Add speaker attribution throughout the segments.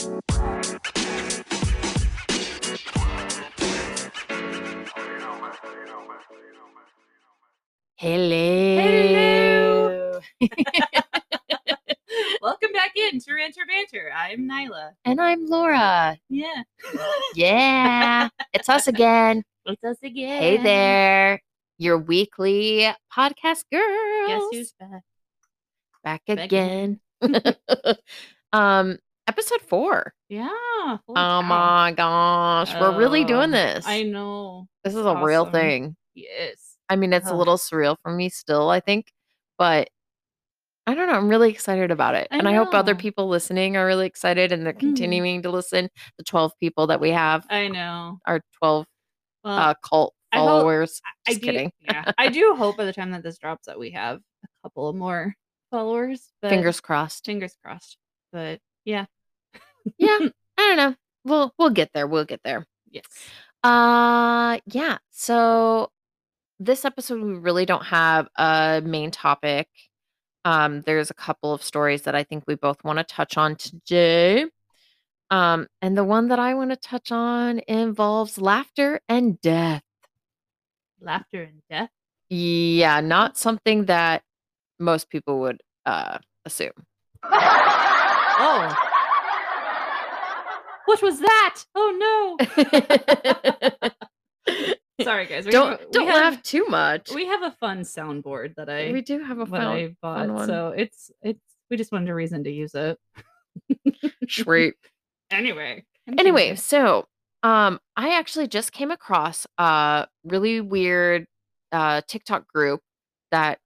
Speaker 1: Hello. Hello.
Speaker 2: Welcome back in to Ranter Banter. I'm Nyla.
Speaker 1: and I'm Laura.
Speaker 2: Yeah.
Speaker 1: Yeah, it's us again.
Speaker 2: It's us again.
Speaker 1: Hey there, your weekly podcast girl.
Speaker 2: Guess who's back?
Speaker 1: back
Speaker 2: back
Speaker 1: again? um, episode four.
Speaker 2: Yeah.
Speaker 1: Oh
Speaker 2: cow.
Speaker 1: my gosh, we're really doing
Speaker 2: Um,
Speaker 1: this.
Speaker 2: I know.
Speaker 1: this is a real thing.
Speaker 2: Yes.
Speaker 1: I mean, it's a little surreal for me still, I think, but I don't know. I'm really excited about it.
Speaker 2: I
Speaker 1: and I hope other people listening are really excited and they're
Speaker 2: Mhm.
Speaker 1: continuing to listen. The 12 people that we have,
Speaker 2: I know.
Speaker 1: our 12
Speaker 2: Well,
Speaker 1: uh, cult
Speaker 2: I hope-
Speaker 1: followers.
Speaker 2: I
Speaker 1: Just
Speaker 2: do,
Speaker 1: kidding.
Speaker 2: yeah. I do hope by the time that this drops that we have a couple of more followers.
Speaker 1: Fingers crossed.
Speaker 2: fingers crossed. But yeah.
Speaker 1: Yeah. I don't know. We'll we'll get there. We'll get there.
Speaker 2: Yes.
Speaker 1: Uh yeah. So this episode we really don't have a main topic. Um there's a couple of stories that I think we both want to touch on today. Um and the one that I want to touch on involves laughter and death.
Speaker 2: Laughter and death.
Speaker 1: Yeah, not something that most people would uh assume.
Speaker 2: Oh. What was that? Oh no. Sorry guys. We
Speaker 1: don't
Speaker 2: have,
Speaker 1: don't
Speaker 2: have-
Speaker 1: laugh too much.
Speaker 2: We have a fun soundboard that I
Speaker 1: we do have a fun,
Speaker 2: I
Speaker 1: fun one.
Speaker 2: So it's it's we just wanted a reason to use it.
Speaker 1: Sweet.
Speaker 2: Anyway.
Speaker 1: anyway,
Speaker 2: continue.
Speaker 1: so um I actually just came across a really weird uh TikTok group that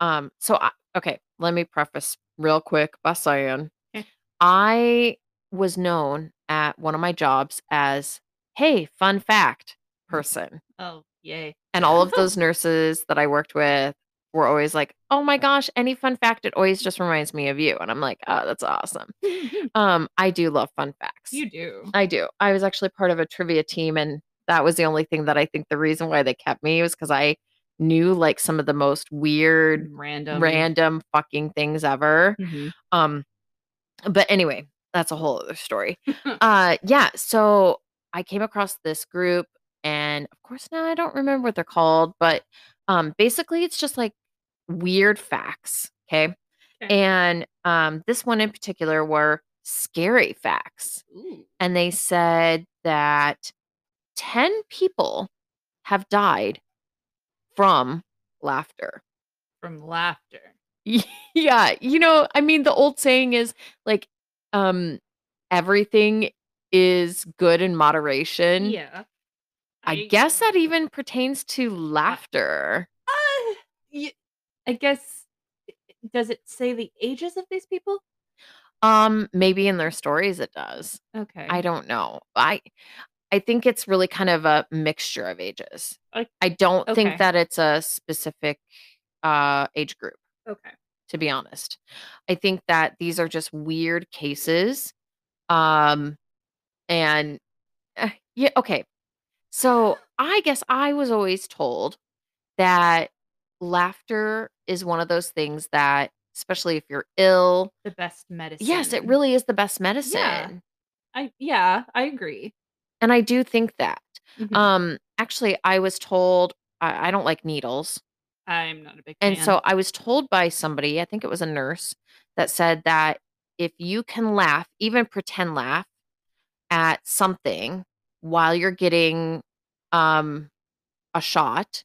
Speaker 1: um so I, okay, let me preface real quick by saying
Speaker 2: Okay.
Speaker 1: I was known at one of my jobs as hey, fun fact person.
Speaker 2: Oh, yay.
Speaker 1: And all of those nurses that I worked with were always like, "Oh my gosh, any fun fact it always just reminds me of you." And I'm like, "Oh, that's awesome." Um I do love fun facts.
Speaker 2: you do.
Speaker 1: I do. I was actually part of a trivia team, and that was the only thing that I think the reason why they kept me was because I knew like some of the most weird,
Speaker 2: Random.
Speaker 1: random fucking things ever.
Speaker 2: Mhm.
Speaker 1: Um, but anyway, that's a whole other story. uh, yeah. So I came across this group, and of course now I don't remember what they're called, but um, basically it's just like weird facts. Okay.
Speaker 2: Okay.
Speaker 1: And um, this one in particular were scary facts
Speaker 2: Ooh.
Speaker 1: and they said that 10 people have died from laughter.
Speaker 2: From laughter.
Speaker 1: yeah, you know, I mean the old saying is like um everything is good in moderation.
Speaker 2: Yeah.
Speaker 1: I, guess that even pertains to laughter.
Speaker 2: Uh, I guess. Does it say the ages of these people?
Speaker 1: Um maybe in their stories it does.
Speaker 2: Okay.
Speaker 1: I don't know. I I think it's really kind of a mixture of ages.
Speaker 2: Like-
Speaker 1: I don't
Speaker 2: okay.
Speaker 1: think that it's a specific uh age group.
Speaker 2: Okay.
Speaker 1: To be honest. I think that these are just weird cases. Um and eh, yeah, okay. So, I guess I was always told that laughter is one of those things that especially if you're ill,
Speaker 2: The best medicine.
Speaker 1: yes, it really is the best medicine.
Speaker 2: I yeah, I agree.
Speaker 1: And I do think that.
Speaker 2: Mhm.
Speaker 1: Um actually I was told I, I don't like needles.
Speaker 2: I'm not a big
Speaker 1: And
Speaker 2: fan.
Speaker 1: so I was told by somebody, I think it was a nurse, that said that if you can laugh, even pretend laugh at something while you're getting um a shot,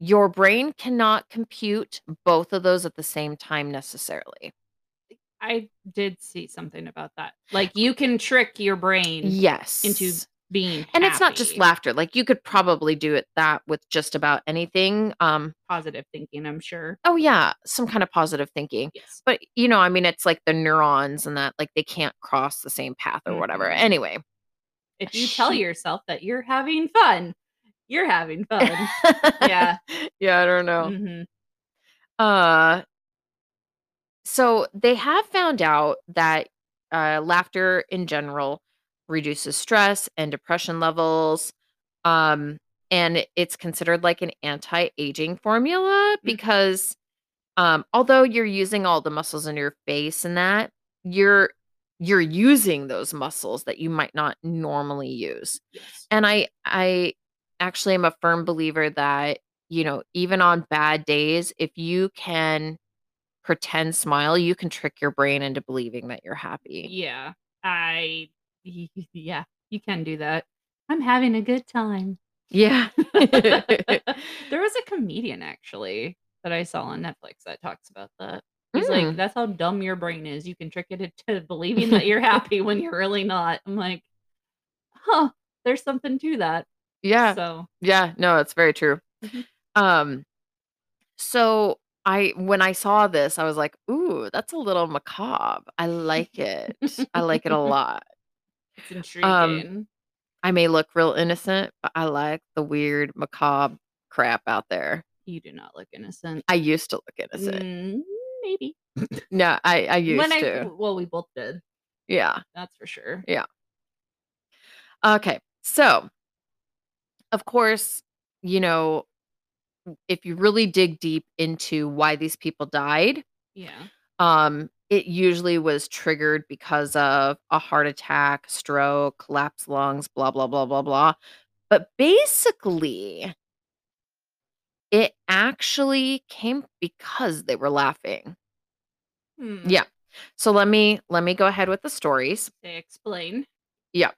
Speaker 1: your brain cannot compute both of those at the same time necessarily.
Speaker 2: I did see something about that. Like you can trick your brain
Speaker 1: Yes.
Speaker 2: into being
Speaker 1: and it's not just laughter. Like you could probably do it that with just about anything. Um
Speaker 2: positive thinking, I'm sure.
Speaker 1: oh yeah, some kind of positive thinking.
Speaker 2: Yes.
Speaker 1: but you know i mean it's like the neurons and that like they can't cross the same path or whatever
Speaker 2: Mhm.
Speaker 1: anyway
Speaker 2: If you tell yourself that you're having fun, you're having fun. yeah.
Speaker 1: yeah i don't know
Speaker 2: Mhm.
Speaker 1: uh so they have found out that uh laughter in general reduces stress and depression levels um and it's considered like an anti-aging formula because um although you're using all the muscles in your face and that you're you're using those muscles that you might not normally use.
Speaker 2: Yes.
Speaker 1: And I I actually am a firm believer that, you know, even on bad days, if you can pretend smile, you can trick your brain into believing that you're happy.
Speaker 2: Yeah. I yeah, you can do that. I'm having a good time.
Speaker 1: Yeah.
Speaker 2: there was a comedian actually that I saw on Netflix that talks about that. He's like,
Speaker 1: Mm.
Speaker 2: that's how dumb your brain is. You can trick it into believing that you're happy when you're really not. I'm like, huh, there's something to that.
Speaker 1: Yeah.
Speaker 2: So
Speaker 1: Yeah, no, it's very true.
Speaker 2: Mhm.
Speaker 1: Um so I when I saw this, I was like, "Ooh, that's a little macabre. I like it. I like it a lot."
Speaker 2: It's intriguing.
Speaker 1: I may look real innocent, but I like the weird macabre crap out there.
Speaker 2: you do not look innocent.
Speaker 1: I used to look innocent.
Speaker 2: Mm, maybe.
Speaker 1: No, I I used
Speaker 2: when I
Speaker 1: to.
Speaker 2: well, we both did.
Speaker 1: Yeah.
Speaker 2: That's for sure. Yeah.
Speaker 1: Okay. So, of course, you know, if you really dig deep into why these people died,
Speaker 2: Yeah.
Speaker 1: um, it usually was triggered because of a heart attack, stroke, collapsed lungs, blah, blah, blah, blah, blah. But basically, it actually came because they were laughing.
Speaker 2: Hmm.
Speaker 1: Yeah. So let me let me go ahead with the stories.
Speaker 2: They explain. Yeah.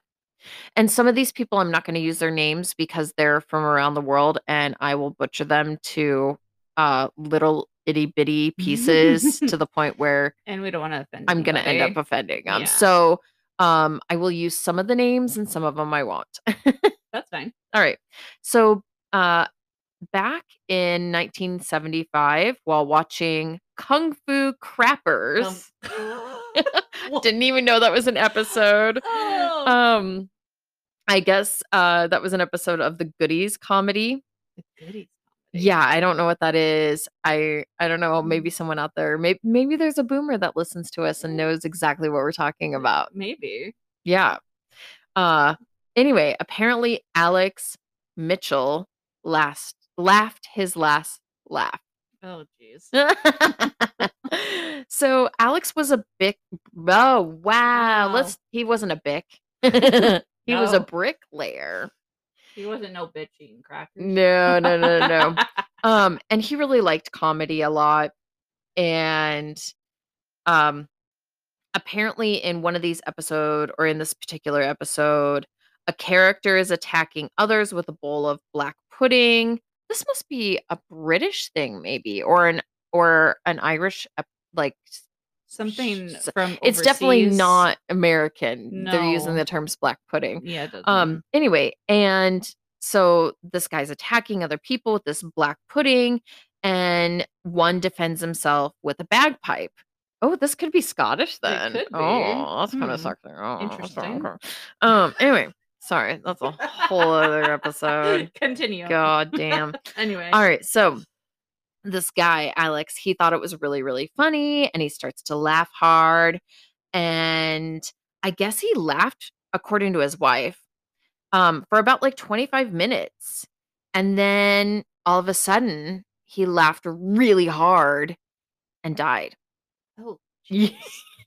Speaker 1: And some of these people I'm not going to use their names because they're from around the world and I will butcher them to uh little itty bitty pieces to the point where
Speaker 2: And we don't want to offend.
Speaker 1: I'm going to end up offending them.
Speaker 2: Yeah.
Speaker 1: So um I will use some of the names and some of them I won't.
Speaker 2: That's fine.
Speaker 1: All right. So uh back in 1975 while watching Kung Fu Crappers.
Speaker 2: Um,
Speaker 1: Didn't even know that was an episode.
Speaker 2: oh,
Speaker 1: Um I guess uh that was an episode of the Goodies comedy.
Speaker 2: the goodies.
Speaker 1: Yeah, I don't know what that is. I I don't know, maybe
Speaker 2: Mm.
Speaker 1: someone out there. Maybe maybe there's a boomer that listens to us and knows exactly what we're talking about.
Speaker 2: Maybe.
Speaker 1: Yeah. Uh anyway, apparently Alex Mitchell last laughed his last laugh.
Speaker 2: Oh, jeez.
Speaker 1: so Alex was a bic oh wow.
Speaker 2: Wow.
Speaker 1: Let's he wasn't a bic. he was a
Speaker 2: No.
Speaker 1: bricklayer.
Speaker 2: He wasn't no bitch eating crackers.
Speaker 1: No, no, no, no. um and he really liked comedy a lot and um apparently in one of these episode or in this particular episode a character is attacking others with a bowl of black pudding this must be a british thing maybe or an or an irish like
Speaker 2: Something from
Speaker 1: it's definitely not american they're using the terms black pudding
Speaker 2: Yeah,
Speaker 1: um anyway and so this guy's attacking other people with this black pudding and one defends himself with a bagpipe oh this could be scottish then
Speaker 2: could be.
Speaker 1: oh that's kind
Speaker 2: Hmm.
Speaker 1: of oh,
Speaker 2: Interesting.
Speaker 1: um anyway sorry that's a whole other episode
Speaker 2: Continue.
Speaker 1: god damn
Speaker 2: Anyway.
Speaker 1: all right so this guy alex he thought it was really really funny and he starts to laugh hard and i guess he laughed according to his wife um for about like 25 minutes and then all of a sudden he laughed really hard and died
Speaker 2: Oh,
Speaker 1: yeah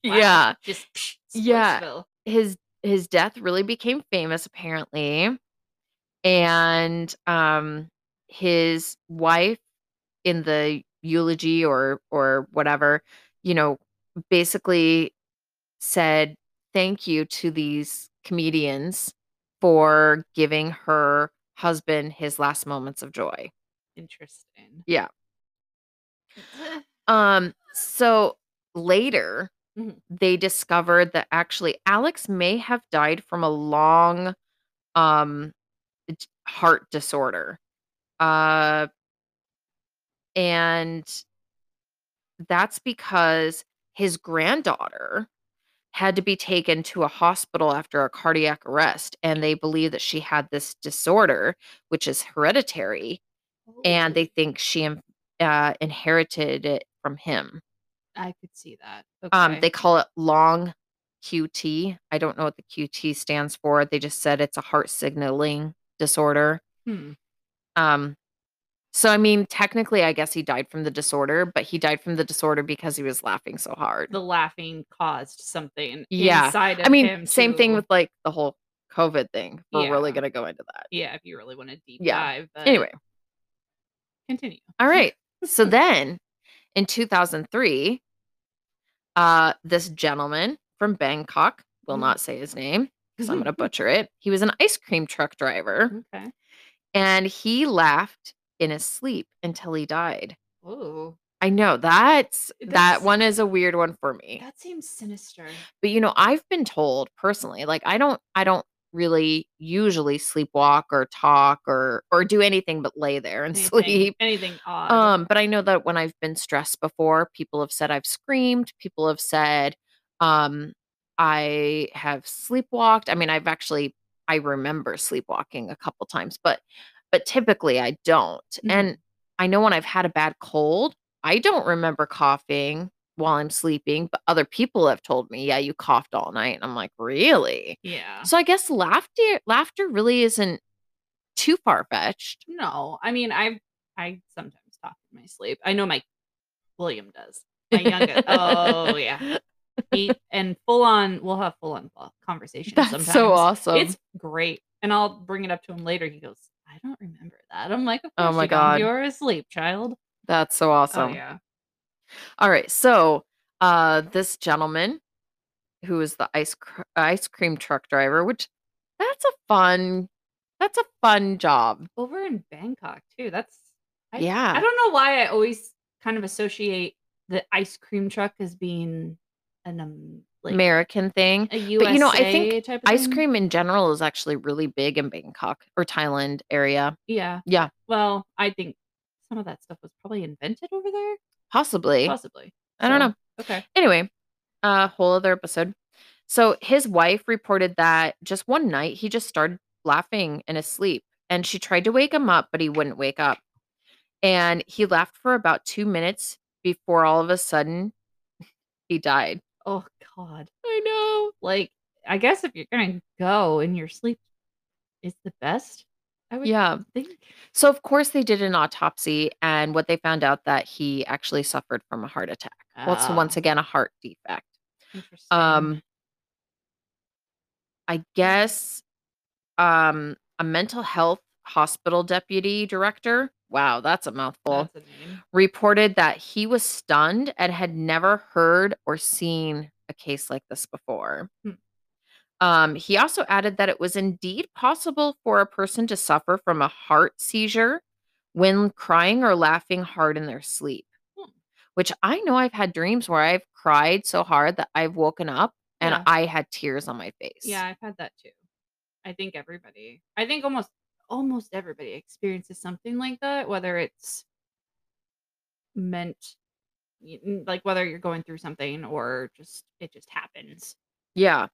Speaker 2: wow.
Speaker 1: yeah
Speaker 2: Just psh,
Speaker 1: Yeah. His his death really became famous apparently and um his wife in the eulogy or or whatever you know basically said thank you to these comedians for giving her husband his last moments of joy
Speaker 2: Interesting.
Speaker 1: Yeah. um so later
Speaker 2: Mhm.
Speaker 1: they discovered that actually Alex may have died from a long um heart disorder. Uh and that's because his granddaughter had to be taken to a hospital after a cardiac arrest and they believe that she had this disorder which is hereditary and they think she uh, inherited it from him.
Speaker 2: I could see that.
Speaker 1: Um, they call it long QT. I don't know what the QT stands for. They just said it's a heart signaling disorder.
Speaker 2: Hmm.
Speaker 1: Um, So I mean, technically, I guess he died from the disorder, but he died from the disorder because he was laughing so hard.
Speaker 2: The laughing caused something
Speaker 1: Yeah.
Speaker 2: inside of
Speaker 1: I mean,
Speaker 2: him.
Speaker 1: same thing with like the whole COVID thing. We're really gonna go into that.
Speaker 2: yeah, if you really want to deep
Speaker 1: Yeah.
Speaker 2: dive. But
Speaker 1: Anyway,
Speaker 2: continue.
Speaker 1: all right. So then in 2003, uh, this gentleman from Bangkok, will
Speaker 2: Mhm.
Speaker 1: not say his name because I'm gonna butcher it. He was an ice cream truck driver
Speaker 2: Okay.
Speaker 1: and he laughed in his sleep until he died.
Speaker 2: Oh,
Speaker 1: I know that's that one is a weird one for me.
Speaker 2: that seems sinister.
Speaker 1: But you know, I've been told personally, like I don't I don't really usually sleepwalk or talk or or do anything but lay there and
Speaker 2: Anything,
Speaker 1: sleep.
Speaker 2: anything odd.
Speaker 1: Um, but I know that when I've been stressed before, people have said I've screamed, people have said um I have sleepwalked. I mean, I've actually I remember sleepwalking a couple times, but but typically I don't.
Speaker 2: Mhm.
Speaker 1: And I know when I've had a bad cold, I don't remember coughing while I'm sleeping, but other people have told me, "Yeah, you coughed all night." And I'm like, "Really?"
Speaker 2: yeah.
Speaker 1: So I guess laughter laughter really isn't too far-fetched.
Speaker 2: No, I mean, I I sometimes cough in my sleep. I know my William does. My youngest. oh yeah. He, and full on, we'll have full on conversations.
Speaker 1: That's
Speaker 2: sometimes.
Speaker 1: so awesome.
Speaker 2: It's great, and I'll bring it up to him later. He goes, "I don't remember that." I'm like,
Speaker 1: Oh my
Speaker 2: you don't.
Speaker 1: God.
Speaker 2: You're asleep, child."
Speaker 1: That's so awesome.
Speaker 2: Oh yeah.
Speaker 1: All right. So, uh, this gentleman who is the ice cr- ice cream truck driver, which that's a fun that's a fun job.
Speaker 2: Over in Bangkok too. That's I,
Speaker 1: Yeah.
Speaker 2: I don't know why I always kind of associate the ice cream truck as being an um like
Speaker 1: American thing.
Speaker 2: a USA
Speaker 1: But, you know, I think Ice cream in general is actually really big in Bangkok or Thailand area.
Speaker 2: Yeah.
Speaker 1: Yeah.
Speaker 2: Well, I think some of that stuff was probably invented over there.
Speaker 1: Possibly.
Speaker 2: Possibly.
Speaker 1: I don't know.
Speaker 2: Okay.
Speaker 1: Anyway, a whole other episode. So his wife reported that just one night he just started laughing in his sleep and she tried to wake him up, but he wouldn't wake up. And he laughed for about two minutes before all of a sudden he died.
Speaker 2: God.
Speaker 1: I know.
Speaker 2: Like, I guess if you're gonna go in your sleep is the best. I would
Speaker 1: Yeah.
Speaker 2: think.
Speaker 1: So of course they did an autopsy and what they found out that he actually suffered from a heart attack. Well, it's once
Speaker 2: Ah,
Speaker 1: again a heart defect.
Speaker 2: interesting.
Speaker 1: Um I guess um a mental health hospital deputy director, wow, that's a mouthful,
Speaker 2: That's a name.
Speaker 1: reported that he was stunned and had never heard or seen a case like this before.
Speaker 2: Hmm.
Speaker 1: Um, he also added that it was indeed possible for a person to suffer from a heart seizure when crying or laughing hard in their sleep.
Speaker 2: Hmm.
Speaker 1: Which I know I've had dreams where I've cried so hard that I've woken up and
Speaker 2: Yeah.
Speaker 1: I had tears on my face.
Speaker 2: Yeah, I've had that too. I think everybody. I think almost almost everybody experiences something like that, whether it's meant like whether you're going through something or just it just happens.
Speaker 1: Yeah.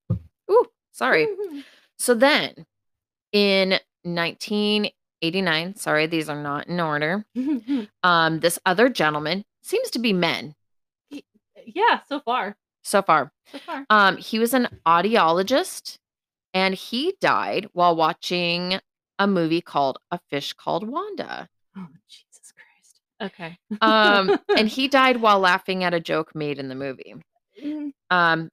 Speaker 1: Ooh, sorry. So then in 1989, sorry, these are not in order. Um, this other gentleman seems to be men
Speaker 2: yeah, so far.
Speaker 1: so far.
Speaker 2: So far.
Speaker 1: Um, he was an audiologist and he died while watching a movie called A Fish Called Wanda.
Speaker 2: Oh, Christ. Okay.
Speaker 1: Um, and he died while laughing at a joke made in the movie.
Speaker 2: Mm,
Speaker 1: Um,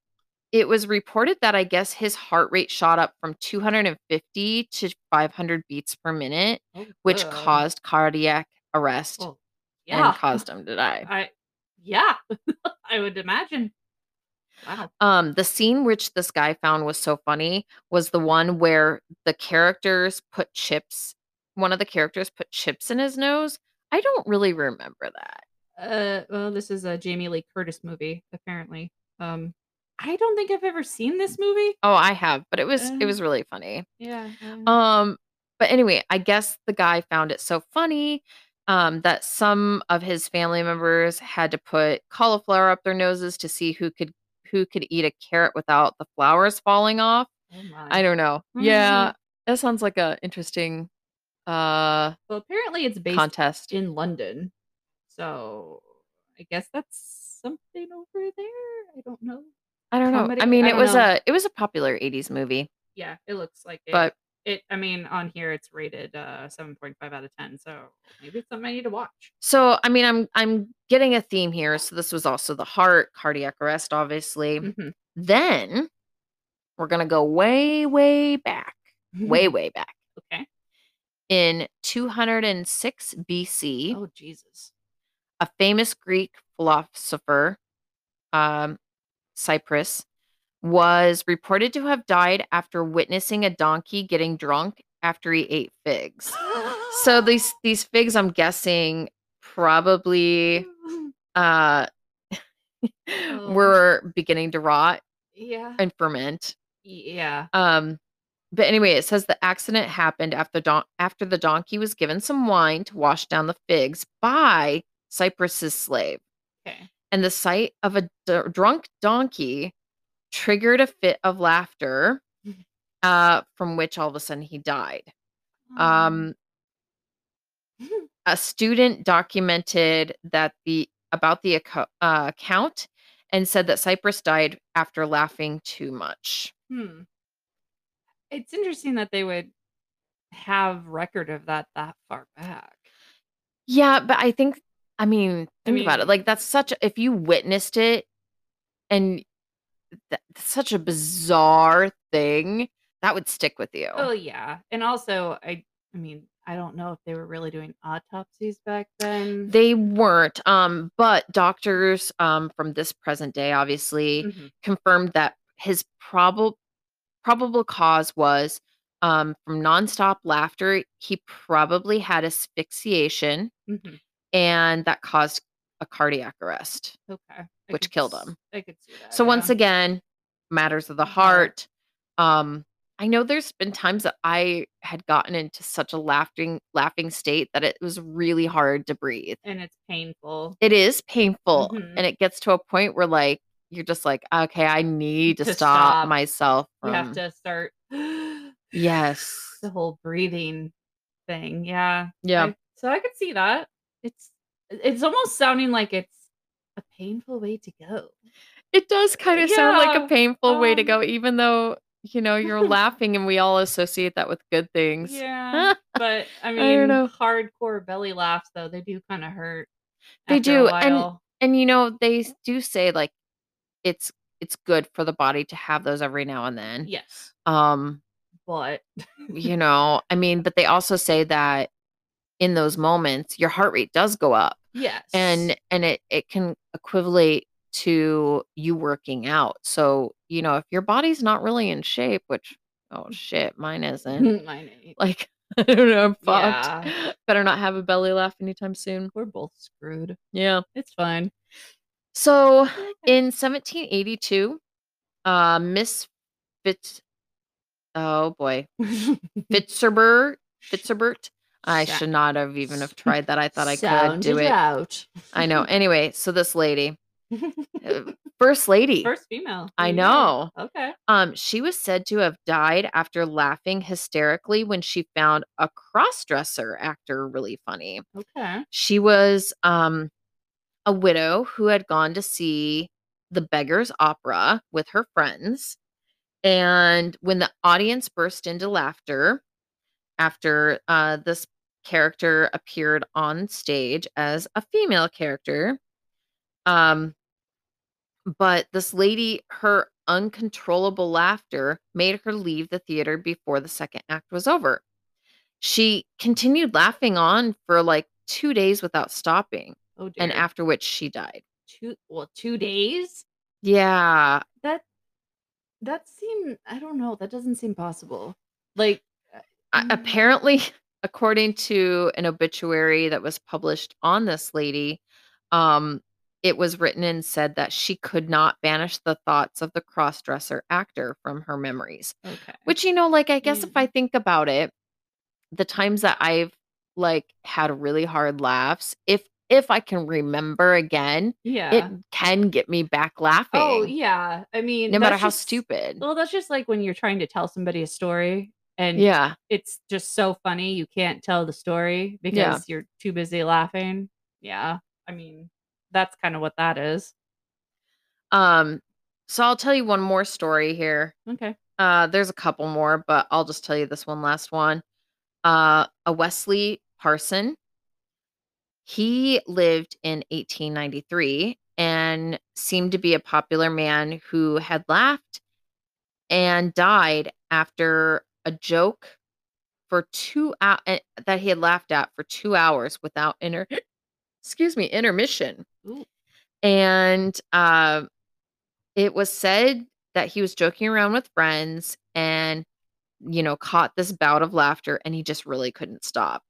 Speaker 1: it was reported that I guess his heart rate shot up from 250 to 500 beats per minute,
Speaker 2: oh,
Speaker 1: which caused cardiac arrest
Speaker 2: Oh, yeah.
Speaker 1: and caused him to die.
Speaker 2: I yeah, I would imagine. Wow.
Speaker 1: Um, the scene which this guy found was so funny was the one where the characters put chips. One of the characters put chips in his nose. I don't really remember that.
Speaker 2: Uh, well, this is a Jamie Lee Curtis movie, apparently. Um, I don't think I've ever seen this movie.
Speaker 1: Oh, I have, but it was it
Speaker 2: Uh,
Speaker 1: was really funny.
Speaker 2: Yeah. um,
Speaker 1: Um, but anyway, I guess the guy found it so funny um, that some of his family members had to put cauliflower up their noses to see who could who could eat a carrot without the flowers falling off.
Speaker 2: oh my.
Speaker 1: I don't know.
Speaker 2: Mhm.
Speaker 1: Yeah, that sounds like a interesting uh
Speaker 2: Well, apparently it's based
Speaker 1: contest.
Speaker 2: in London, so I guess that's something over there. I don't know.
Speaker 1: I don't know.
Speaker 2: comedy?
Speaker 1: I mean,
Speaker 2: I
Speaker 1: it was
Speaker 2: know.
Speaker 1: a it was a popular 80s movie,
Speaker 2: Yeah, it looks like it.
Speaker 1: but
Speaker 2: It I mean, on here it's rated uh 7.5 out of 10, so maybe it's something I need to watch.
Speaker 1: So, I mean, I'm I'm getting a theme here. So this was also the heart, cardiac arrest, obviously.
Speaker 2: Mhm.
Speaker 1: Then we're gonna go way, way back, way, way back. In 206 BC.
Speaker 2: Oh Jesus.
Speaker 1: a famous Greek philosopher, um, Cyprus, was reported to have died after witnessing a donkey getting drunk after he ate figs. So these these figs, I'm guessing, probably uh,
Speaker 2: Oh.
Speaker 1: were beginning to rot
Speaker 2: Yeah.
Speaker 1: and ferment.
Speaker 2: Yeah.
Speaker 1: Um, but anyway, it says the accident happened after don- after the donkey was given some wine to wash down the figs by Cyprus's slave.
Speaker 2: Okay.
Speaker 1: and the sight of a d- drunk donkey triggered a fit of laughter uh, from which all of a sudden he died um, a student documented that the about the acco- uh, account and said that cyprus died after laughing too much
Speaker 2: hmm. It's interesting that they would have record of that that far back.
Speaker 1: yeah but i think i mean think about it like that's such a, if you witnessed it and that's such a bizarre thing that would stick with you
Speaker 2: Oh yeah. And also I I mean, I don't know if they were really doing autopsies back then.
Speaker 1: They weren't, um, but doctors um, from this present day obviously
Speaker 2: Mhm.
Speaker 1: confirmed that his probable probable cause was um, from nonstop laughter. He probably had asphyxiation,
Speaker 2: Mhm.
Speaker 1: and that caused a cardiac arrest,
Speaker 2: Okay.
Speaker 1: Which killed him.
Speaker 2: I could see that.
Speaker 1: So once again, matters of the
Speaker 2: Heart.
Speaker 1: heart. Um, I know there's been times that I had gotten into such a laughing laughing state that it was really hard to breathe.
Speaker 2: and it's painful.
Speaker 1: It is painful.
Speaker 2: Mhm.
Speaker 1: And it gets to a point where like you're just like, okay, I need to,
Speaker 2: To
Speaker 1: stop,
Speaker 2: stop.
Speaker 1: myself
Speaker 2: You have to start
Speaker 1: Yes.
Speaker 2: the whole breathing thing. Yeah.
Speaker 1: Yeah.
Speaker 2: I- so I could see that. It's it's almost sounding like it's a painful way to go.
Speaker 1: It does kind of sound like a
Speaker 2: Yeah,
Speaker 1: painful way to
Speaker 2: um,
Speaker 1: go, even though, you know, you're laughing and we all associate that with good things.
Speaker 2: Yeah. but I mean
Speaker 1: know.
Speaker 2: hardcore belly laughs though, they do kind of hurt.
Speaker 1: They do, and- And you know, they do say like it's it's good for the body to have those every now and then.
Speaker 2: yes.
Speaker 1: Um,
Speaker 2: But
Speaker 1: you know, I mean, but they also say that in those moments your heart rate does go up.
Speaker 2: yes.
Speaker 1: and and it it can equivalent to you working out so you know if your body's not really in shape which oh shit mine isn't
Speaker 2: mine ain't.
Speaker 1: like i don't know i'm fucked
Speaker 2: Yeah.
Speaker 1: better not have a belly laugh anytime soon
Speaker 2: We're both screwed.
Speaker 1: yeah
Speaker 2: It's fine.
Speaker 1: So in 1782 uh miss fitz oh boy fitzherbert fitzherbert i should not have even have tried that i thought i could do it
Speaker 2: out.
Speaker 1: i know anyway so this lady uh, first lady
Speaker 2: First female.
Speaker 1: I
Speaker 2: There you go.
Speaker 1: know.
Speaker 2: Okay.
Speaker 1: Um, she was said to have died after laughing hysterically when she found a cross-dresser actor really funny.
Speaker 2: Okay.
Speaker 1: She was um a widow who had gone to see the Beggars Opera with her friends. And when the audience burst into laughter after uh, this character appeared on stage as a female character, um, but this lady, her uncontrollable laughter made her leave the theater before the second act was over. She continued laughing on for like two days without stopping,
Speaker 2: Oh dear.
Speaker 1: and after which she died.
Speaker 2: two well, two days?
Speaker 1: Yeah.
Speaker 2: That that seem I don't know. That doesn't seem possible. Like
Speaker 1: A-
Speaker 2: Mm.
Speaker 1: apparently, according to an obituary that was published on this lady, um, it was written and said that she could not banish the thoughts of the crossdresser actor from her memories.
Speaker 2: okay.
Speaker 1: Which, you know, like, I guess if. I think about it, the times that I've like had really hard laughs, if if I can remember again,
Speaker 2: yeah.
Speaker 1: it can get me back laughing.
Speaker 2: oh yeah. I mean
Speaker 1: No matter how
Speaker 2: just-
Speaker 1: stupid.
Speaker 2: Well, that's just like when you're trying to tell somebody a story and
Speaker 1: Yeah.
Speaker 2: it's just so funny you can't tell the story because
Speaker 1: Yeah.
Speaker 2: you're too busy laughing. Yeah. I mean, that's kind of what that is.
Speaker 1: Um, so I'll tell you one more story here.
Speaker 2: Okay.
Speaker 1: uh, there's a couple more, but I'll just tell you this one last one. Uh, a Wesley Parson. He lived in 1893 and seemed to be a popular man who had laughed and died after a joke for two hours that he had laughed at for two hours without inter excuse me intermission
Speaker 2: Ooh.
Speaker 1: and uh, it was said that he was joking around with friends and you know caught this bout of laughter and he just really couldn't stop.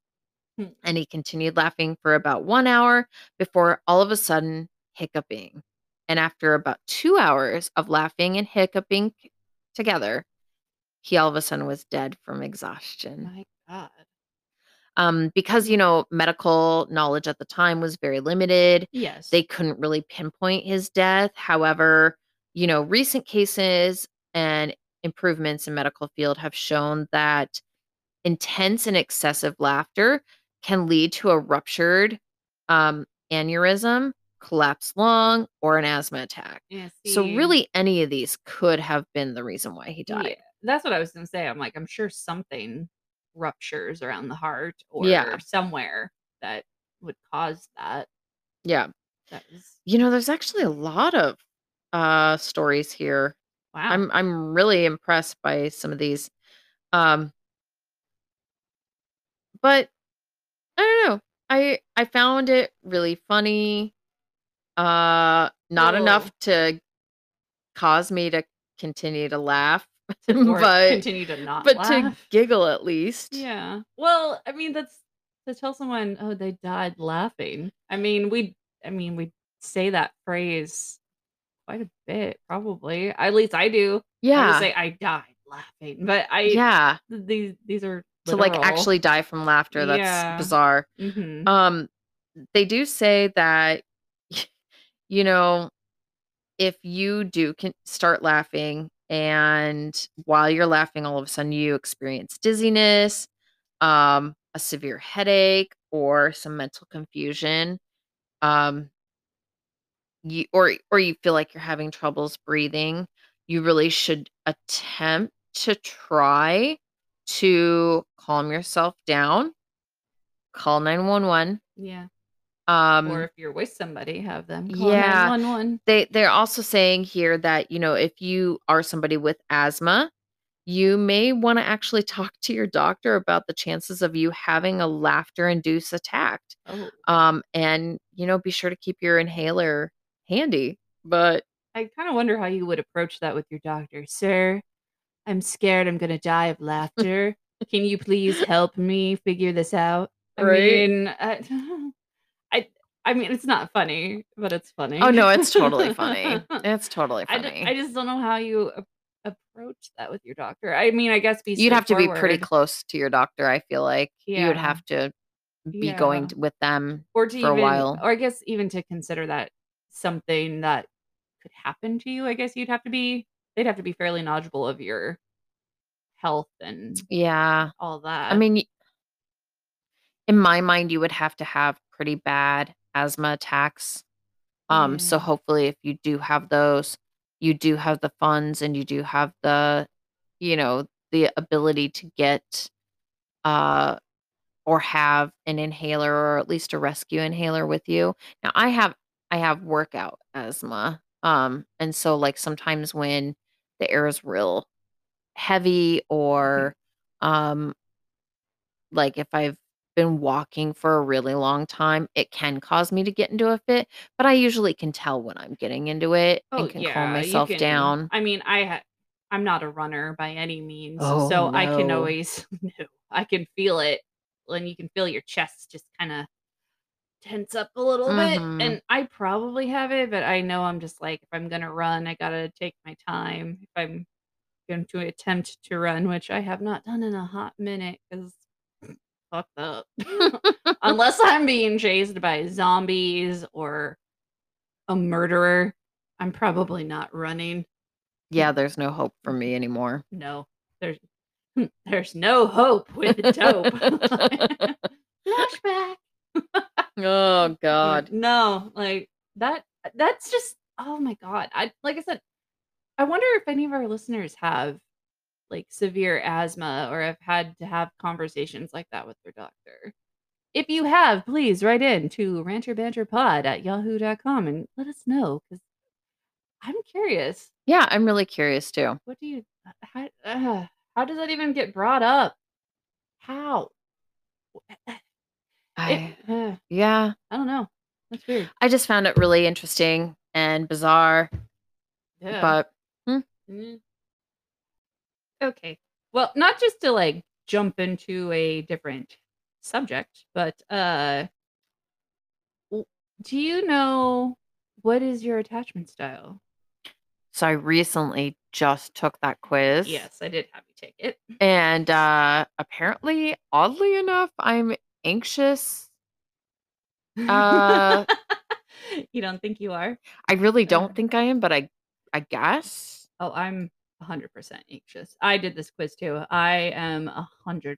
Speaker 1: And he continued laughing for about one hour before all of a sudden hiccuping and after about two hours of laughing and hiccuping together he all of a sudden was dead from exhaustion
Speaker 2: My God.
Speaker 1: um, because you know medical knowledge at the time was very limited
Speaker 2: Yes.
Speaker 1: they couldn't really pinpoint his death however you know recent cases and improvements in medical field have shown that intense and excessive laughter can lead to a ruptured um, aneurysm collapsed lung or an asthma attack
Speaker 2: yeah,
Speaker 1: so really any of these could have been the reason why he died
Speaker 2: yeah, that's what I was gonna say. I'm like, I'm sure something ruptures around the heart or
Speaker 1: Yeah.
Speaker 2: somewhere that would cause that.
Speaker 1: yeah
Speaker 2: That is
Speaker 1: you know there's actually a lot of uh stories here
Speaker 2: wow.
Speaker 1: I'm I'm really impressed by some of these. Um but I don't know. I I found it really funny. Uh not
Speaker 2: Well-
Speaker 1: enough to cause me to continue to laugh, but
Speaker 2: continue to not
Speaker 1: but
Speaker 2: laugh.
Speaker 1: to giggle at least.
Speaker 2: Yeah. Well, I mean, that's to tell someone, oh, they died laughing. I mean, we, I mean, we say that phrase quite a bit, probably. At least I do.
Speaker 1: Yeah.
Speaker 2: would say I died laughing, but I,
Speaker 1: yeah.
Speaker 2: these, these are
Speaker 1: To like actually die from laughter. That's
Speaker 2: Yeah.
Speaker 1: bizarre.
Speaker 2: Mhm.
Speaker 1: Um, they do say that, you know, if you do can start laughing and while you're laughing, all of a sudden you experience dizziness, um, a severe headache, or some mental confusion, um, you or or you feel like you're having troubles breathing, you really should attempt to try to calm yourself down. Call 911.
Speaker 2: Yeah.
Speaker 1: Um
Speaker 2: or if you're with somebody, have them call
Speaker 1: yeah.
Speaker 2: 911.
Speaker 1: they they're also saying here that you know if you are somebody with asthma you may want to actually talk to your doctor about the chances of you having a laughter induced attack
Speaker 2: Oh,
Speaker 1: um and you know be sure to keep your inhaler handy but
Speaker 2: I kind of wonder how you would approach that with your doctor. Sir, I'm scared I'm going to die of laughter. Can you please help me figure this out? I
Speaker 1: Right?
Speaker 2: mean, I, I, I mean, it's not funny, but it's funny.
Speaker 1: oh no it's totally funny it's totally
Speaker 2: I,
Speaker 1: funny
Speaker 2: I just don't know how you approach that with your doctor. I mean, I guess be
Speaker 1: you'd have to be pretty close to your doctor i feel like you would have to be
Speaker 2: Yeah.
Speaker 1: going t- with them
Speaker 2: or to
Speaker 1: for a while.
Speaker 2: or I guess even to consider that something that could happen to you. I guess you'd have to be, they'd have to be fairly knowledgeable of your health and
Speaker 1: yeah
Speaker 2: all that.
Speaker 1: I mean, in my mind, you would have to have pretty bad asthma attacks. Um, so hopefully, if you do have those, you do have the funds and you do have the, you know, the ability to get, uh, or have an inhaler or at least a rescue inhaler with you. Now, I have, I have workout asthma. Um, and so like sometimes when the air is real heavy or, um, like if I've been walking for a really long time, it can cause me to get into a fit, but I usually can tell when I'm getting into it and can calm
Speaker 2: Oh,
Speaker 1: myself
Speaker 2: can-
Speaker 1: down.
Speaker 2: I mean, I ha- I'm not a runner by any means,
Speaker 1: Oh,
Speaker 2: so I can always no, I can feel it, and you can feel your chest just kind of tense up a little
Speaker 1: Mhm.
Speaker 2: bit. And I probably have it, but I know I'm just like if I'm gonna run, I gotta take my time. If I'm going to attempt to run, which I have not done in a hot minute, because fucked up. Unless I'm being chased by zombies or a murderer, I'm probably not running.
Speaker 1: yeah, there's no hope for me anymore.
Speaker 2: No, there's there's no hope with dope. Flashback.
Speaker 1: Oh God.
Speaker 2: No, like that. That's just oh my god. I like I said. I wonder if any of our listeners have like severe asthma or have had to have conversations like that with their doctor. If you have, please write in to ranterbanterpod at yahoo.com and let us know because I'm curious.
Speaker 1: Yeah, I'm really curious too.
Speaker 2: What do you, how, uh, how does that even get brought up? How?
Speaker 1: I,
Speaker 2: It, uh,
Speaker 1: yeah,
Speaker 2: I don't know. That's weird.
Speaker 1: I just found it really interesting and bizarre,
Speaker 2: Yeah.
Speaker 1: but
Speaker 2: Mm. Okay. Well, not just to like jump into a different subject, but uh do you know what is your attachment style?
Speaker 1: so I recently just took that quiz.
Speaker 2: Yes, I did have you take it.
Speaker 1: And uh apparently, oddly enough, I'm anxious. Uh
Speaker 2: you don't think you are?
Speaker 1: I really don't think I am, but I I guess.
Speaker 2: Oh, I'm 100% anxious. I did this quiz too. I am 100%.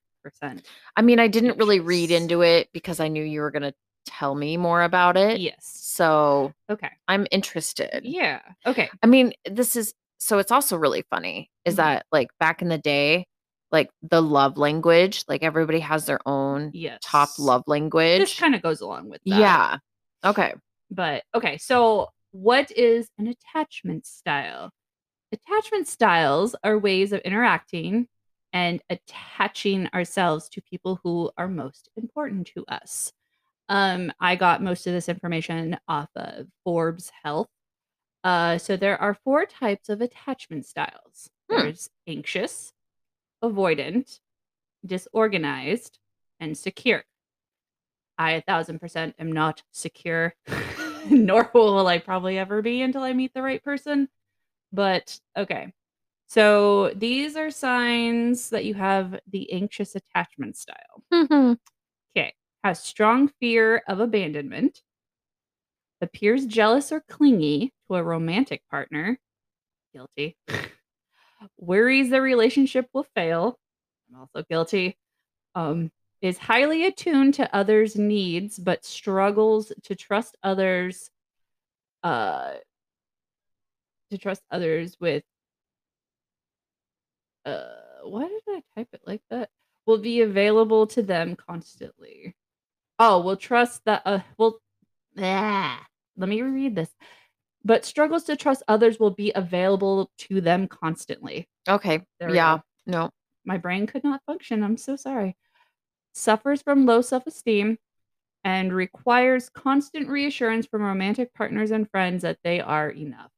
Speaker 1: I mean, I didn't really read into it because I knew you were going to tell me more about it.
Speaker 2: Yes.
Speaker 1: So,
Speaker 2: Okay.
Speaker 1: I'm interested.
Speaker 2: Yeah. Okay.
Speaker 1: I mean, this is so it's also really funny is
Speaker 2: Mhm.
Speaker 1: that like back in the day, like the love language, like everybody has their own
Speaker 2: Yes.
Speaker 1: top love language.
Speaker 2: This kind of goes along with that.
Speaker 1: yeah. Okay.
Speaker 2: But okay, so what is an attachment style? Attachment styles are ways of interacting and attaching ourselves to people who are most important to us. Um, I got most of this information off of Forbes Health. Uh, so there are four types of attachment styles.
Speaker 1: Hmm.
Speaker 2: There's anxious, avoidant, disorganized, and secure. I a thousand percent am not secure, nor will I probably ever be until I meet the right person. But okay. So these are signs that you have the anxious attachment style.
Speaker 1: Mhm.
Speaker 2: Okay. Has strong fear of abandonment, appears jealous or clingy to a romantic partner. Guilty. Worries the relationship will fail. I'm also guilty. Um, is highly attuned to others' needs, but struggles to trust others. Uh, to trust others with. Uh, why did I type it like that? Will be available to them constantly. Oh, will trust that. Uh, will. Ah, let me reread this. But struggles to trust others will be available to them constantly.
Speaker 1: Okay. Yeah.
Speaker 2: go.
Speaker 1: No.
Speaker 2: My brain could not function. I'm so sorry. Suffers from low self esteem and requires constant reassurance from romantic partners and friends that they are enough.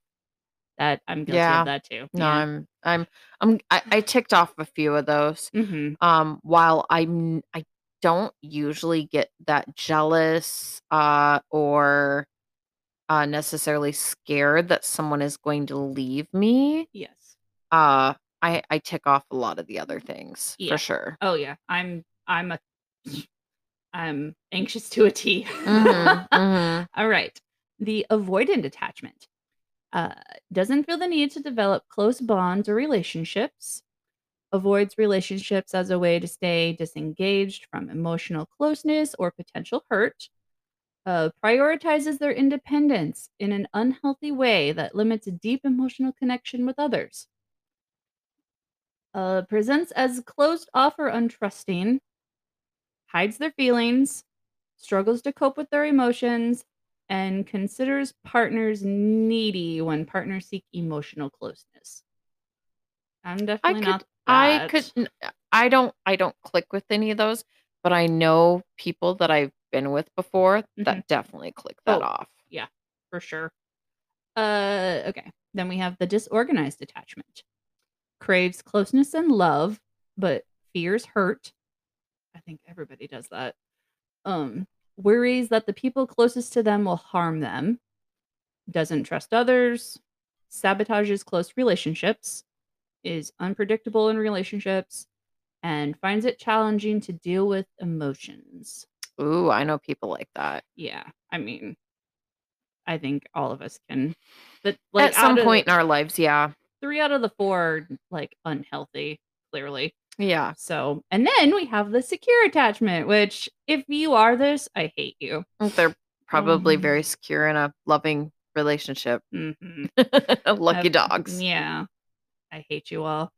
Speaker 2: That I'm guilty
Speaker 1: Yeah.
Speaker 2: of that too.
Speaker 1: No, I'm I'm I'm I, I ticked off a few of those.
Speaker 2: hmm
Speaker 1: Um while I'm I don't usually get that jealous uh or uh necessarily scared that someone is going to leave me.
Speaker 2: Yes.
Speaker 1: Uh I I tick off a lot of the other things
Speaker 2: Yeah.
Speaker 1: for sure.
Speaker 2: Oh yeah. I'm I'm a I'm anxious to a T.
Speaker 1: Mhm, mhm.
Speaker 2: All right. The avoidant attachment uh, doesn't feel the need to develop close bonds or relationships. Avoids relationships as a way to stay disengaged from emotional closeness or potential hurt. Uh, prioritizes their independence in an unhealthy way that limits a deep emotional connection with others. Uh, presents as closed off or untrusting. Hides their feelings. Struggles to cope with their emotions. And considers partners needy when partners seek emotional closeness. I'm definitely
Speaker 1: could-
Speaker 2: not.
Speaker 1: I could I don't I don't click with any of those, but I know people that I've been with before that definitely click that
Speaker 2: Oh.
Speaker 1: off.
Speaker 2: Yeah, for sure. Uh, okay. Then we have the disorganized attachment. Craves closeness and love, but fears hurt. I think everybody does that. Um, worries that the people closest to them will harm them. Doesn't trust others. Sabotages close relationships. Is unpredictable in relationships. And finds it challenging to deal with emotions.
Speaker 1: Ooh, I know people like that.
Speaker 2: Yeah, I mean, I think all of us can. But like
Speaker 1: At some point in our lives, yeah.
Speaker 2: three out of the four are like unhealthy, clearly.
Speaker 1: Yeah.
Speaker 2: So, and then we have the secure attachment, which if you are this, I hate you.
Speaker 1: They're probably
Speaker 2: Um,
Speaker 1: very secure in a loving relationship.
Speaker 2: hmm
Speaker 1: Lucky dogs.
Speaker 2: Yeah, I hate you all.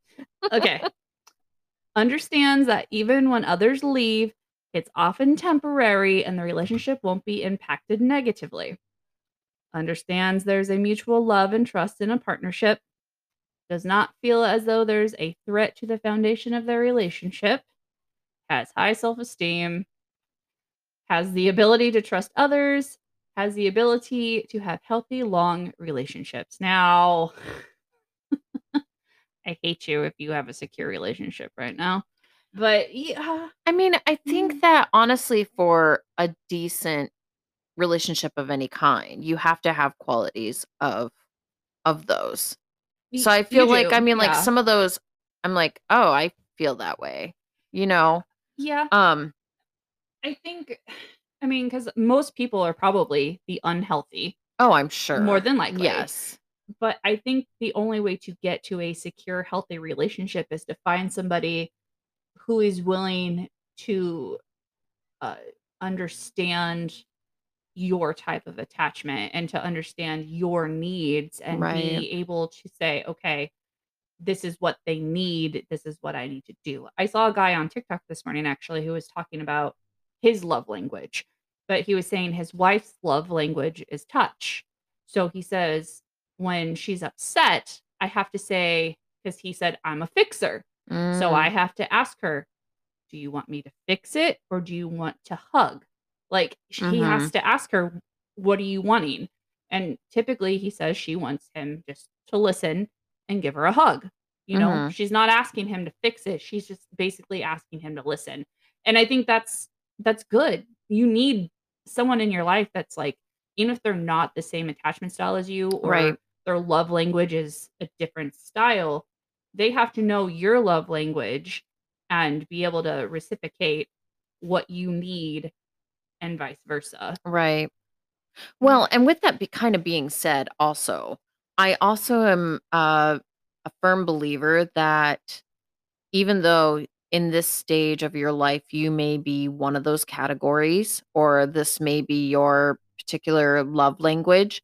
Speaker 2: Okay. Understands that even when others leave, it's often temporary and the relationship won't be impacted negatively. Understands there's a mutual love and trust in a partnership. Does not feel as though there's a threat to the foundation of their relationship. Has high self esteem. Has the ability to trust others. Has the ability to have healthy, long relationships. Now, I hate you if you have a secure relationship right now. But yeah.
Speaker 1: I mean, I think
Speaker 2: Mm.
Speaker 1: that honestly, for a decent relationship of any kind, you have to have qualities of of those. So I feel like, I
Speaker 2: do,
Speaker 1: mean, like some of those, I'm like, oh, I feel that way, you know.
Speaker 2: Yeah.
Speaker 1: Um,
Speaker 2: I think, I mean, because most people are probably the unhealthy,
Speaker 1: oh, I'm sure.
Speaker 2: more than likely.
Speaker 1: Yes.
Speaker 2: But I think the only way to get to a secure, healthy relationship is to find somebody who is willing to uh, understand your type of attachment and to understand your needs and
Speaker 1: Right.
Speaker 2: be able to say, okay, this is what they need. This is what I need to do. I saw a guy on TikTok this morning actually who was talking about his love language, but he was saying his wife's love language is touch. So he says, when she's upset, I have to say, because he said, I'm a fixer. So
Speaker 1: Mm,
Speaker 2: I have to ask her, do you want me to fix it or do you want to hug? Like sh- he has to ask her, what are you wanting? And typically he says she wants him just to listen and give her a hug. You know,
Speaker 1: Mhm.
Speaker 2: she's not asking him to fix it. She's just basically asking him to listen. And I think that's that's good. You need someone in your life that's like even if they're not the same attachment style as you
Speaker 1: Right.
Speaker 2: or their love language is a different style, they have to know your love language and be able to reciprocate what you need and vice versa.
Speaker 1: Right.
Speaker 2: Mhm.
Speaker 1: Well, and with that be kind of being said also, I also am uh, a firm believer that even though in this stage of your life you may be one of those categories or this may be your particular love language,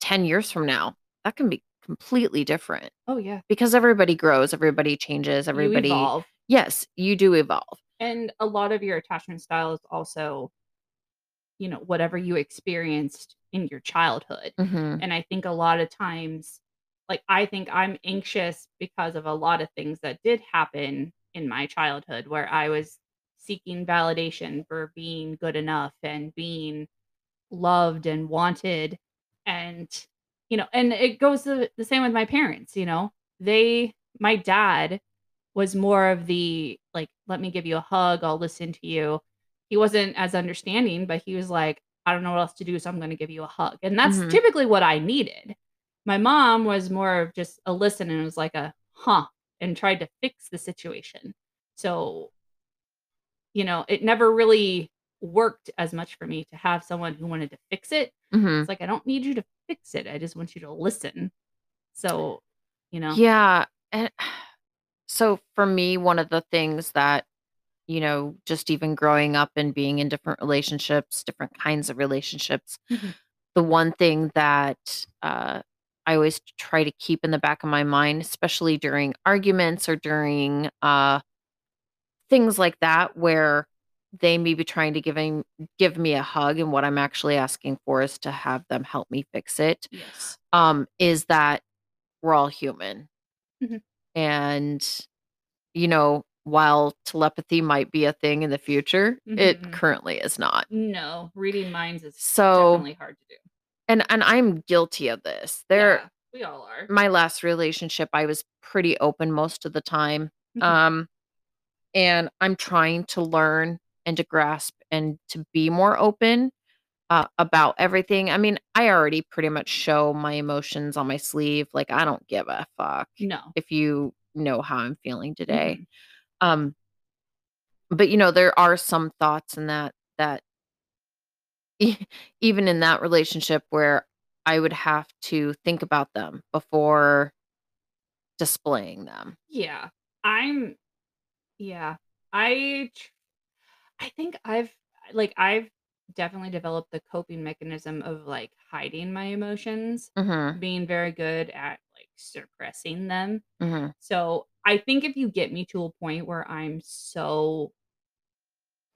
Speaker 1: 10 years from now, that can be completely different
Speaker 2: Oh yeah.
Speaker 1: because everybody grows, everybody changes,
Speaker 2: You
Speaker 1: everybody
Speaker 2: evolve.
Speaker 1: Yes, you do evolve.
Speaker 2: And a lot of your attachment style is also, you know, whatever you experienced in your childhood.
Speaker 1: Mhm.
Speaker 2: And I think a lot of times, like, I think I'm anxious because of a lot of things that did happen in my childhood where I was seeking validation for being good enough and being loved and wanted. And, you know, and it goes the, the same with my parents, you know, they, my dad was more of the like, let me give you a hug, I'll listen to you. He wasn't as understanding, but he was like, I don't know what else to do, so I'm gonna give you a hug. And that's
Speaker 1: Mhm.
Speaker 2: typically what I needed. My mom was more of just a listen and was like a huh and tried to fix the situation. So, you know, it never really worked as much for me to have someone who wanted to fix it.
Speaker 1: Mhm.
Speaker 2: It's like I don't need you to fix it. I just want you to listen. So, you know.
Speaker 1: Yeah, and so for me, one of the things that, you know, just even growing up and being in different relationships, different kinds of relationships,
Speaker 2: Mhm.
Speaker 1: the one thing that uh, I always try to keep in the back of my mind, especially during arguments or during uh, things like that, where they may be trying to giving give me a hug, and what I'm actually asking for is to have them help me fix it.
Speaker 2: Yes.
Speaker 1: Um, is that we're all human,
Speaker 2: Mhm.
Speaker 1: and you know, while telepathy might be a thing in the future, it
Speaker 2: Mhm.
Speaker 1: currently is not.
Speaker 2: No, reading minds is
Speaker 1: So
Speaker 2: definitely hard to do.
Speaker 1: and and I'm guilty of this. There
Speaker 2: Yeah, we all are.
Speaker 1: my last relationship, I was pretty open most of the time.
Speaker 2: Mhm.
Speaker 1: Um, and I'm trying to learn and to grasp and to be more open uh, about everything. I mean, I already pretty much show my emotions on my sleeve. Like, I don't give a fuck
Speaker 2: No.
Speaker 1: if you know how I'm feeling today.
Speaker 2: Mhm.
Speaker 1: Um, but you know, there are some thoughts in that that e- even in that relationship where I would have to think about them before displaying them.
Speaker 2: Yeah. I'm yeah. I I think I've like, I've definitely developed the coping mechanism of, like, hiding my emotions,
Speaker 1: Mhm.
Speaker 2: being very good at, like, suppressing them.
Speaker 1: Mhm.
Speaker 2: So, I think if you get me to a point where I'm so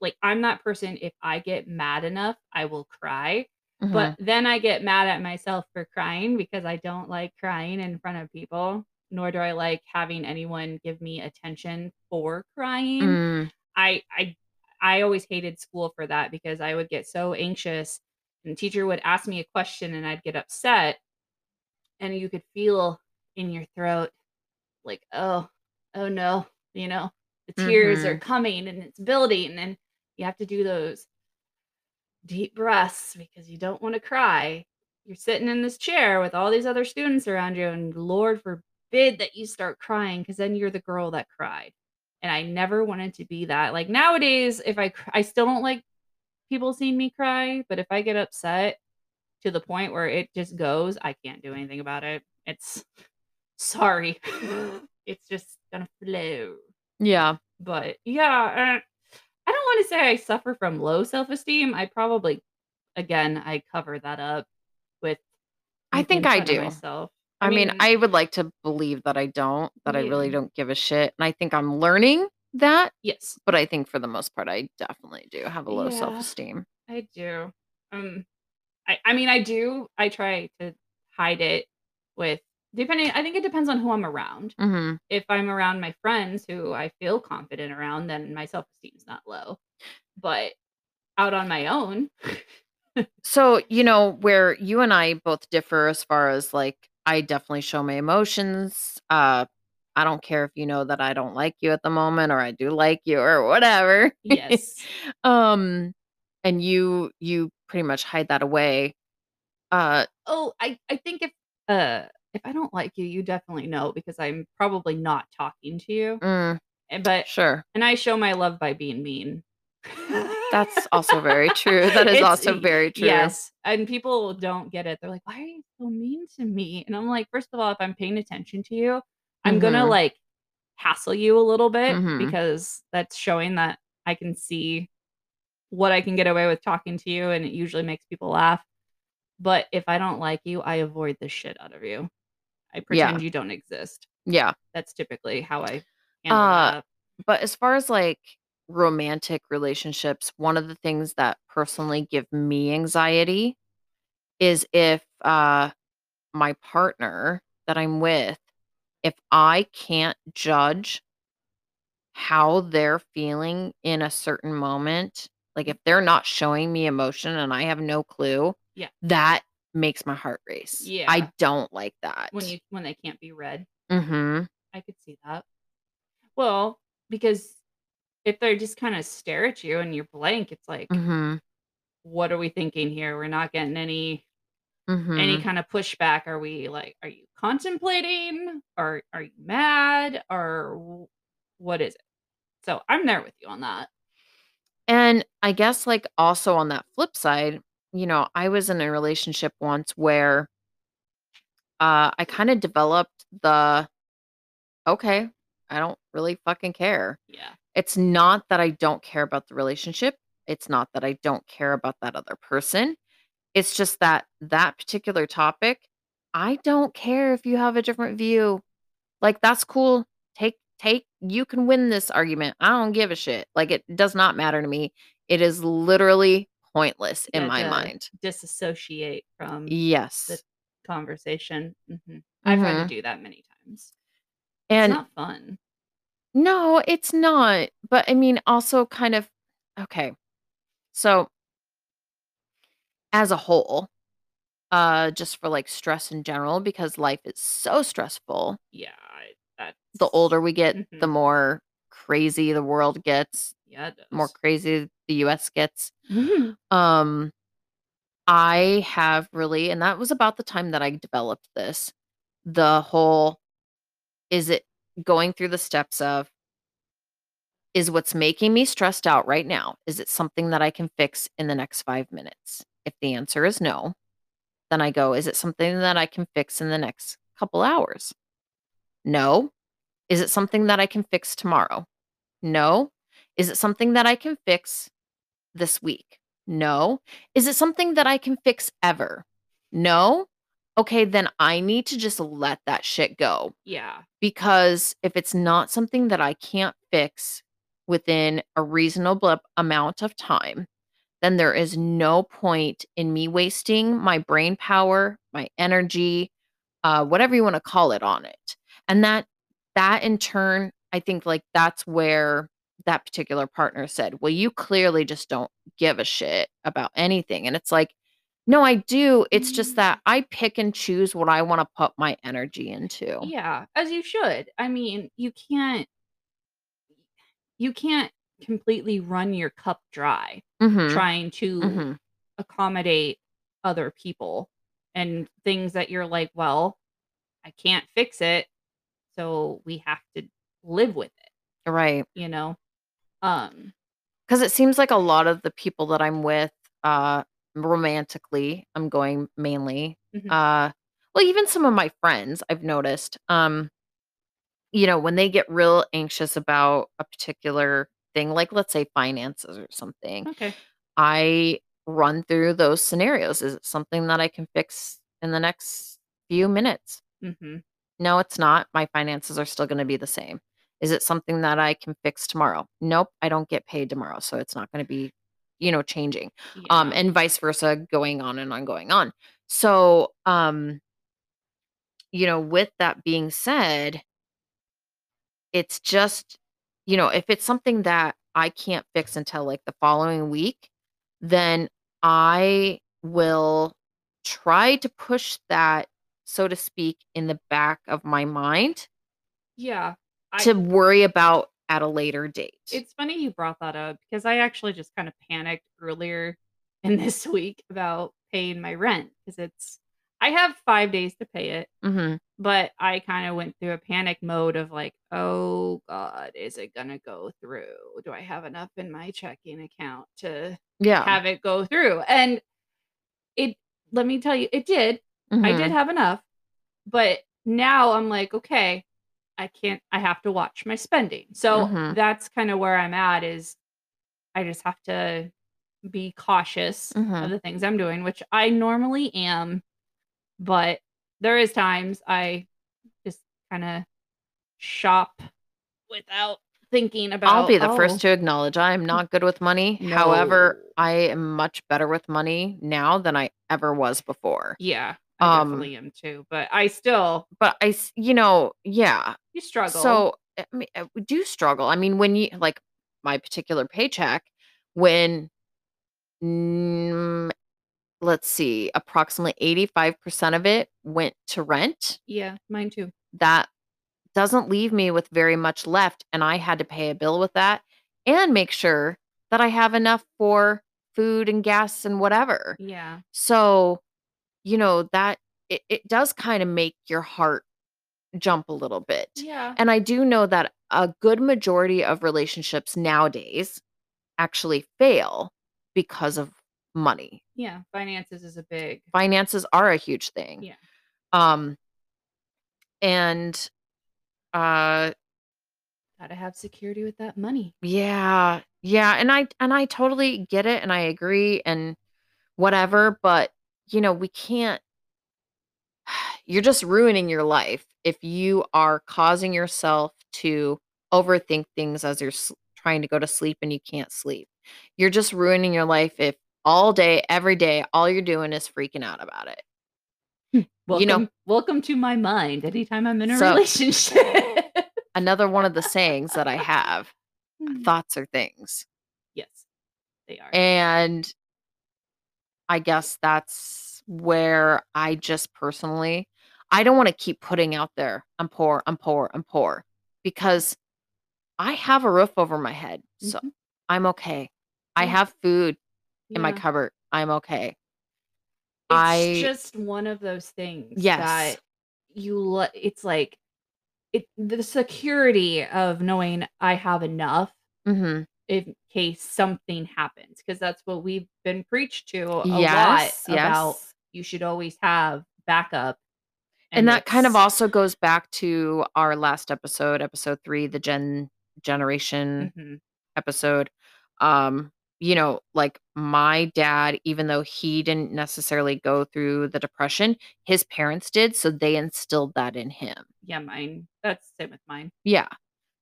Speaker 2: like, I'm that person, if I get mad enough, I will cry, but
Speaker 1: Mhm.
Speaker 2: then I get mad at myself for crying because I don't like crying in front of people, nor do I like having anyone give me attention for crying.
Speaker 1: Mm.
Speaker 2: I I I always hated school for that because I would get so anxious and the teacher would ask me a question and I'd get upset and you could feel in your throat like, "Oh, oh no," you know, the tears are
Speaker 1: Mhm.
Speaker 2: coming and it's building and you have to do those deep breaths because you don't wanna cry. You're sitting in this chair with all these other students around you, and Lord forbid that you start crying because then you're the girl that cried, and I never wanted to be that. Like, nowadays, if I cr I still don't like people seeing me cry, but if I get upset to the point where it just goes, I can't do anything about it. It's sorry. It's just gonna flow.
Speaker 1: Yeah.
Speaker 2: But, yeah, uh, I don't wanna say I suffer from low self-esteem, I probably again, I cover that up with
Speaker 1: I think I do.
Speaker 2: myself. I mean,
Speaker 1: I would like to believe that I don't, that I really
Speaker 2: Yeah.
Speaker 1: don't give a shit, and I think I'm learning that,
Speaker 2: Yes.
Speaker 1: but I think for the most part, I definitely do have a low
Speaker 2: Yeah,
Speaker 1: self-esteem.
Speaker 2: I do. Um, I I mean, I do I try to hide it with depending I think it depends on who I'm around.
Speaker 1: Mhm.
Speaker 2: If I'm around my friends who I feel confident around, then my self-esteem is not low. But out on my own
Speaker 1: So, you know, where you and I both differ as far as, like, I definitely show my emotions, uh, I don't care if you know that I don't like you at the moment or I do like you or whatever.
Speaker 2: Yes.
Speaker 1: Um, and you you pretty much hide that away. Uh
Speaker 2: Oh, I I think if, uh, if I don't like you, you definitely know because I'm probably not talking to you.
Speaker 1: Mm.
Speaker 2: And but
Speaker 1: Sure.
Speaker 2: and I show my love by being mean.
Speaker 1: That's also very true. That is
Speaker 2: It's
Speaker 1: also very true.
Speaker 2: yes, and people don't get it. They're like, "Why are you so mean to me?" And I'm like, "First of all, if I'm paying attention to you, I'm gonna,
Speaker 1: Mhm.
Speaker 2: like, hassle you a little bit
Speaker 1: Mhm.
Speaker 2: because that's showing that I can see what I can get away with talking to you, and it usually makes people laugh. But if I don't like you, I avoid the shit out of you. I
Speaker 1: Yeah.
Speaker 2: pretend you don't exist.
Speaker 1: Yeah.
Speaker 2: That's typically how I handle
Speaker 1: Uh,
Speaker 2: that.
Speaker 1: but as far as, like, romantic relationships, one of the things that personally give me anxiety is if, uh, my partner that I'm with, if I can't judge how they're feeling in a certain moment, like, if they're not showing me emotion and I have no clue,
Speaker 2: Yeah.
Speaker 1: that makes my heart race.
Speaker 2: Yeah.
Speaker 1: I don't like that.
Speaker 2: When you when they can't be read.
Speaker 1: Mhm.
Speaker 2: I could see that. Well, because if they just kinda stare at you and you're blank, it's like,
Speaker 1: Mhm.
Speaker 2: "What are we thinking here? We're not getting any any
Speaker 1: Mhm.
Speaker 2: kinda pushback. Are we, like are you contemplating? Or are you mad? Or what is it?" So, I'm there with you on that.
Speaker 1: And I guess, like, also on that flip side, you know, I was in a relationship once where uh, I kinda developed the, "Okay, I don't really fucking care."
Speaker 2: Yeah.
Speaker 1: It's not that I don't care about the relationship, it's not that I don't care about that other person, it's just that, that particular topic, I don't care if you have a different view. Like, that's cool. Take take you can win this argument, I don't give a shit. Like, it does not matter to me. It is literally pointless in my mind.
Speaker 2: disassociate from the
Speaker 1: Yes.
Speaker 2: conversation. Mhm. I've had to
Speaker 1: Mhm.
Speaker 2: do that many times. It's
Speaker 1: And
Speaker 2: not fun.
Speaker 1: No, it's not, but, I mean, also kind of okay. So as a whole, uh, just for, like, stress in general, because life is so stressful
Speaker 2: Yeah, I that's
Speaker 1: the older we get, the
Speaker 2: Mhm.
Speaker 1: more crazy the world gets,
Speaker 2: Yeah, it
Speaker 1: more
Speaker 2: does.
Speaker 1: crazy the US gets. Um, I have really and that was about the time that I developed this, the whole is it going through the steps of is what's making me stressed out right now, is it something that I can fix in the next 5 minutes? If the answer is no, then I go, "Is it something that I can fix in the next couple hours?" "No." "Is it something that I can fix tomorrow?" "No." "Is it something that I can fix this week?" "No." "Is it something that I can fix ever?" "No." Okay, then I need to just let that shit go.
Speaker 2: Yeah.
Speaker 1: Because if it's not something that I can't fix within a reasonable amount of time, then there is no point in me wasting my brain power, my energy, uh, whatever you want to call it on it. And that that in turn, I think like that's where that particular partner said, Well, you clearly just don't give a shit about anything. And it's like, no, I do. It's just that
Speaker 2: Mm.
Speaker 1: I pick and choose what I want to put my energy into.
Speaker 2: Yeah, as you should. I mean, you can't you can't completely run your cup dry
Speaker 1: Mhm.
Speaker 2: trying to
Speaker 1: Mhm.
Speaker 2: accommodate other people and things that you're like, "Well, I can't fix it, so we have to live with it,"
Speaker 1: Right.
Speaker 2: you know? Um
Speaker 1: cuz it seems like a lot of the people that I'm with, uh, romantically, I'm going mainly,
Speaker 2: mhm.
Speaker 1: uh well, even some of my friends, I've noticed, um, you know, when they get real anxious about a particular thing, like, let's say finances or something,
Speaker 2: Okay.
Speaker 1: I run through those scenarios. Is it something that I can fix in the next few minutes?
Speaker 2: Mm-hmm.
Speaker 1: No, it's not. My finances are still gonna be the same. Is it something that I can fix tomorrow? Nope, I don't get paid tomorrow, so it's not gonna be, you know, changing. Um, and vice versa, going on and on, going on. So, um you know, with that being said it's just you know, if it's something that I can't fix until, like, the following week, then I will try to push that, so to speak, in the back of my mind
Speaker 2: Yeah. I
Speaker 1: to worry about at a later date.
Speaker 2: It's funny you brought that up because I actually just kinda panicked earlier in this week about paying my rent because it's I have 5 days to pay it,
Speaker 1: Mhm.
Speaker 2: but I kinda went through a panic mode of like, "Oh god, is it gonna go through? Do I have enough in my checking account to
Speaker 1: Yeah.
Speaker 2: have it go through?" And it let me tell you, it did. I did
Speaker 1: Mhm.
Speaker 2: have enough, but now I'm like, "Okay, I can't I have to watch my spending." So,
Speaker 1: Mhm.
Speaker 2: that's kinda where I'm at is I just have to be cautious of
Speaker 1: Mhm.
Speaker 2: the things I'm doing, which I normally am, but there is times I just kinda shop without thinking about,
Speaker 1: I'll be the
Speaker 2: "Oh"
Speaker 1: first to acknowledge I am not good with money. However, I am much better with money now than I ever was before.
Speaker 2: Yeah, I
Speaker 1: Um
Speaker 2: definitely am too, but I still
Speaker 1: but I you know yeah.
Speaker 2: You struggle.
Speaker 1: So, I mean, uh, we do struggle. I mean, when you like, my particular paycheck, when mm, let's see, approximately 85% of it went to rent
Speaker 2: Yeah, mine too.
Speaker 1: that doesn't leave me with very much left, and I had to pay a bill with that and make sure that I have enough for food and gas and whatever.
Speaker 2: Yeah.
Speaker 1: So, you know, that it it does kinda make your heart jump a little bit.
Speaker 2: Yeah.
Speaker 1: And I do know that a good majority of relationships nowadays actually fail because of money.
Speaker 2: Yeah, finances is a big
Speaker 1: Finances are a huge thing.
Speaker 2: Yeah.
Speaker 1: Um and, uh
Speaker 2: Gotta have security with that money.
Speaker 1: Yeah. Yeah, and I and I totally get it, and I agree, and whatever, but, you know, we can't you're just ruining your life if you are causing yourself to overthink things as you're trying to go to sleep and you can't sleep. You're just ruining your life if all day, every day, all you're doing is freaking out about it. You know
Speaker 2: Welcome welcome to my mind anytime I'm in a
Speaker 1: So
Speaker 2: relationship.
Speaker 1: another one of the sayings that I have,
Speaker 2: Hmm.
Speaker 1: "Thoughts are things."
Speaker 2: Yes, they are.
Speaker 1: And I guess that's where I just personally I don't wanna keep putting out there, "I'm poor, I'm poor, I'm poor," because I have a roof over my head, so
Speaker 2: Mhm.
Speaker 1: I'm okay. I have food in my cupboard, I'm okay.
Speaker 2: It's
Speaker 1: I
Speaker 2: just one of those things
Speaker 1: Yes.
Speaker 2: that you l it's like it the security of knowing I have enough
Speaker 1: Mhm.
Speaker 2: in case something happens because that's what we've been preached to a lot
Speaker 1: Yes,
Speaker 2: about
Speaker 1: yes.
Speaker 2: you should always have backup.
Speaker 1: And that kind of also goes back to our last episode, episode 3, the gen generation
Speaker 2: Mhm.
Speaker 1: episode, um you know, like my dad, even though he didn't necessarily go through the depression, his parents did, so they instilled that in him.
Speaker 2: Yeah, mine. That's the same with mine.
Speaker 1: Yeah.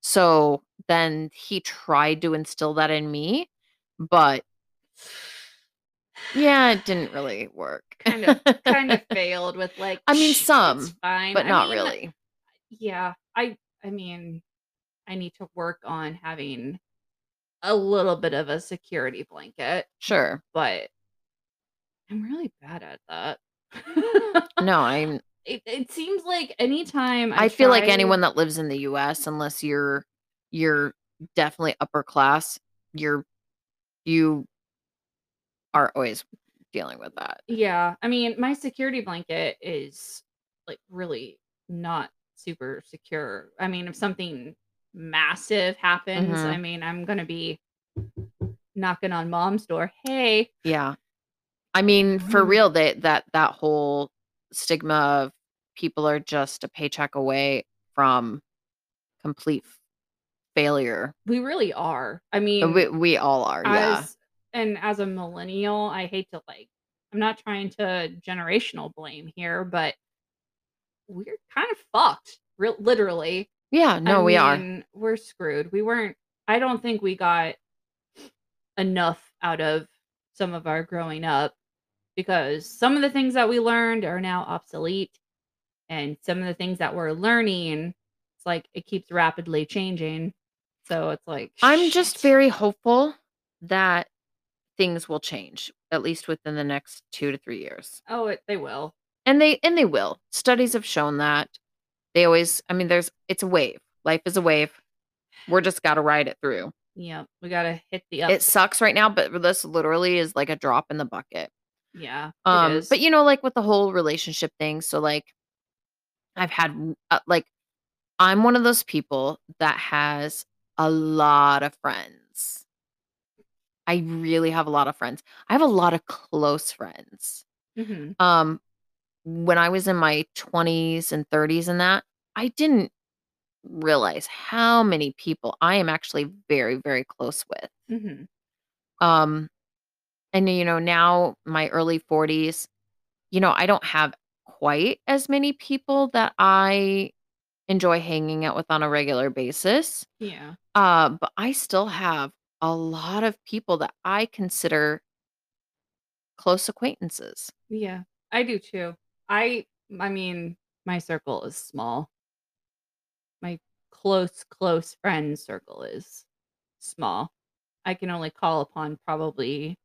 Speaker 1: So then he tried to instill that in me, but yeah, it didn't really work.
Speaker 2: kind of kind of failed with like
Speaker 1: I mean, some,
Speaker 2: fine.
Speaker 1: but
Speaker 2: I
Speaker 1: not
Speaker 2: mean,
Speaker 1: really.
Speaker 2: Yeah, I I mean, I need to work on having a little bit of a security blanket,
Speaker 1: Sure.
Speaker 2: but I'm really bad at that.
Speaker 1: No, I'm
Speaker 2: It it seems like anytime I
Speaker 1: I feel like anyone that lives in the US, unless you're you're definitely upper class, you're you are always dealing with that.
Speaker 2: Yeah, I mean, my security blanket is like really not super secure. I mean, if something massive happens,
Speaker 1: Mhm.
Speaker 2: I mean, I'm gonna be knocking on mom's door. Hey,
Speaker 1: Yeah. I mean, for
Speaker 2: Mm.
Speaker 1: real, they that that whole stigma of people are just a paycheck away from complete failure.
Speaker 2: we really are. I
Speaker 1: Uh,
Speaker 2: mean,
Speaker 1: We, we all are, yeah.
Speaker 2: And as a millennial, I hate to like. I'm not trying to generational blame here, but we're kind of fucked. Real, literally.
Speaker 1: Yeah, no,
Speaker 2: I
Speaker 1: we are.
Speaker 2: We're screwed. We weren't. I don't think we got enough out of some of our growing up because some of the things that we learned are now obsolete, and some of the things that we're learning, it's like it keeps rapidly changing. So it's like
Speaker 1: I'm just very hopeful that things will change, at least within the next two to three years.
Speaker 2: Oh, it, they will.
Speaker 1: And they and they will. Studies have shown that. They always I mean, there's it's a wave. Life is a wave. We're just gotta ride it through.
Speaker 2: Yeah, we gotta hit the up.
Speaker 1: It sucks right now, but this literally is like a drop in the bucket.
Speaker 2: yeah,
Speaker 1: Um, but you know, like with the whole relationship thing, so like I've had uh, like I'm one of those people that has a lot of friends. I really have a lot of friends. I have a lot of close friends.
Speaker 2: Mhm.
Speaker 1: Um, when I was in my 20s and 30s and that, I didn't realize how many people I am actually very, very close with.
Speaker 2: Mhm.
Speaker 1: Um, and you know, now my early 40s, you know, I don't have quite as many people that I enjoy hanging out with on a regular basis.
Speaker 2: Yeah.
Speaker 1: Uh, but I still have a lot of people that I consider close acquaintances.
Speaker 2: Yeah, I do too. I I mean, my circle is small. My close close friend circle is small. I can only call upon probably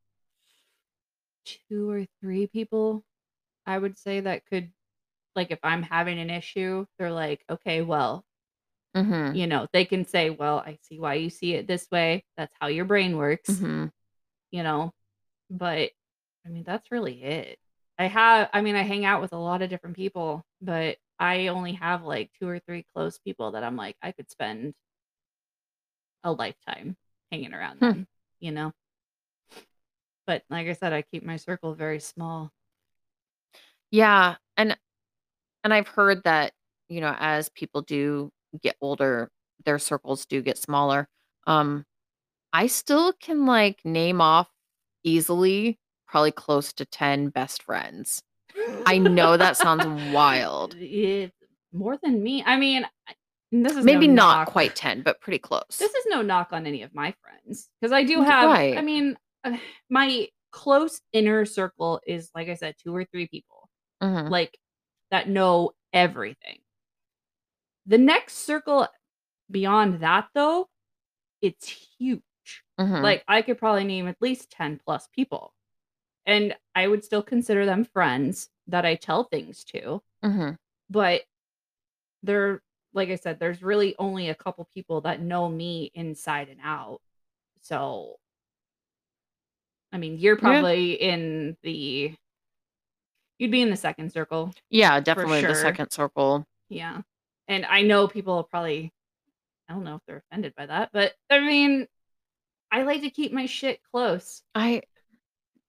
Speaker 2: two or three people I would say that could like if I'm having an issue, they're like, "Okay, well,
Speaker 1: Mhm.
Speaker 2: you know, they can say, "Well, I see why you see it this way. That's how your brain works."
Speaker 1: Mhm.
Speaker 2: you know but i mean that's really it i have i mean i hang out with a lot of different people but i only have like two or three close people that i'm like i could spend a lifetime hanging around
Speaker 1: Hmm.
Speaker 2: them you know but like i said i keep my circle very small
Speaker 1: Yeah, and and I've heard that, you know, as people do get older, their circles do get smaller. Um, I still can like name off easily probably close to 10 best friends. I know that sounds wild.
Speaker 2: It's more than me i mean this is
Speaker 1: Maybe
Speaker 2: no
Speaker 1: not
Speaker 2: knock.
Speaker 1: quite 10, but pretty close.
Speaker 2: This is no knock on any of my friends because I do have. I mean, uh, my close inner circle is like I said, two or three people
Speaker 1: Mhm.
Speaker 2: like that know everything. The next circle beyond that, though, it's huge.
Speaker 1: Mhm.
Speaker 2: Like I could probably name at least ten plus people, and I would still consider them friends that I tell things to.
Speaker 1: Mhm.
Speaker 2: But they're like I said, there's really only a couple people that know me inside and out. So, I mean, you're
Speaker 1: Yeah.
Speaker 2: probably in the you'd be in the second circle.
Speaker 1: Yeah, definitely the second circle.
Speaker 2: Yeah. And I know people will probably I don't know if they're offended by that, but I mean, I like to keep my shit close.
Speaker 1: I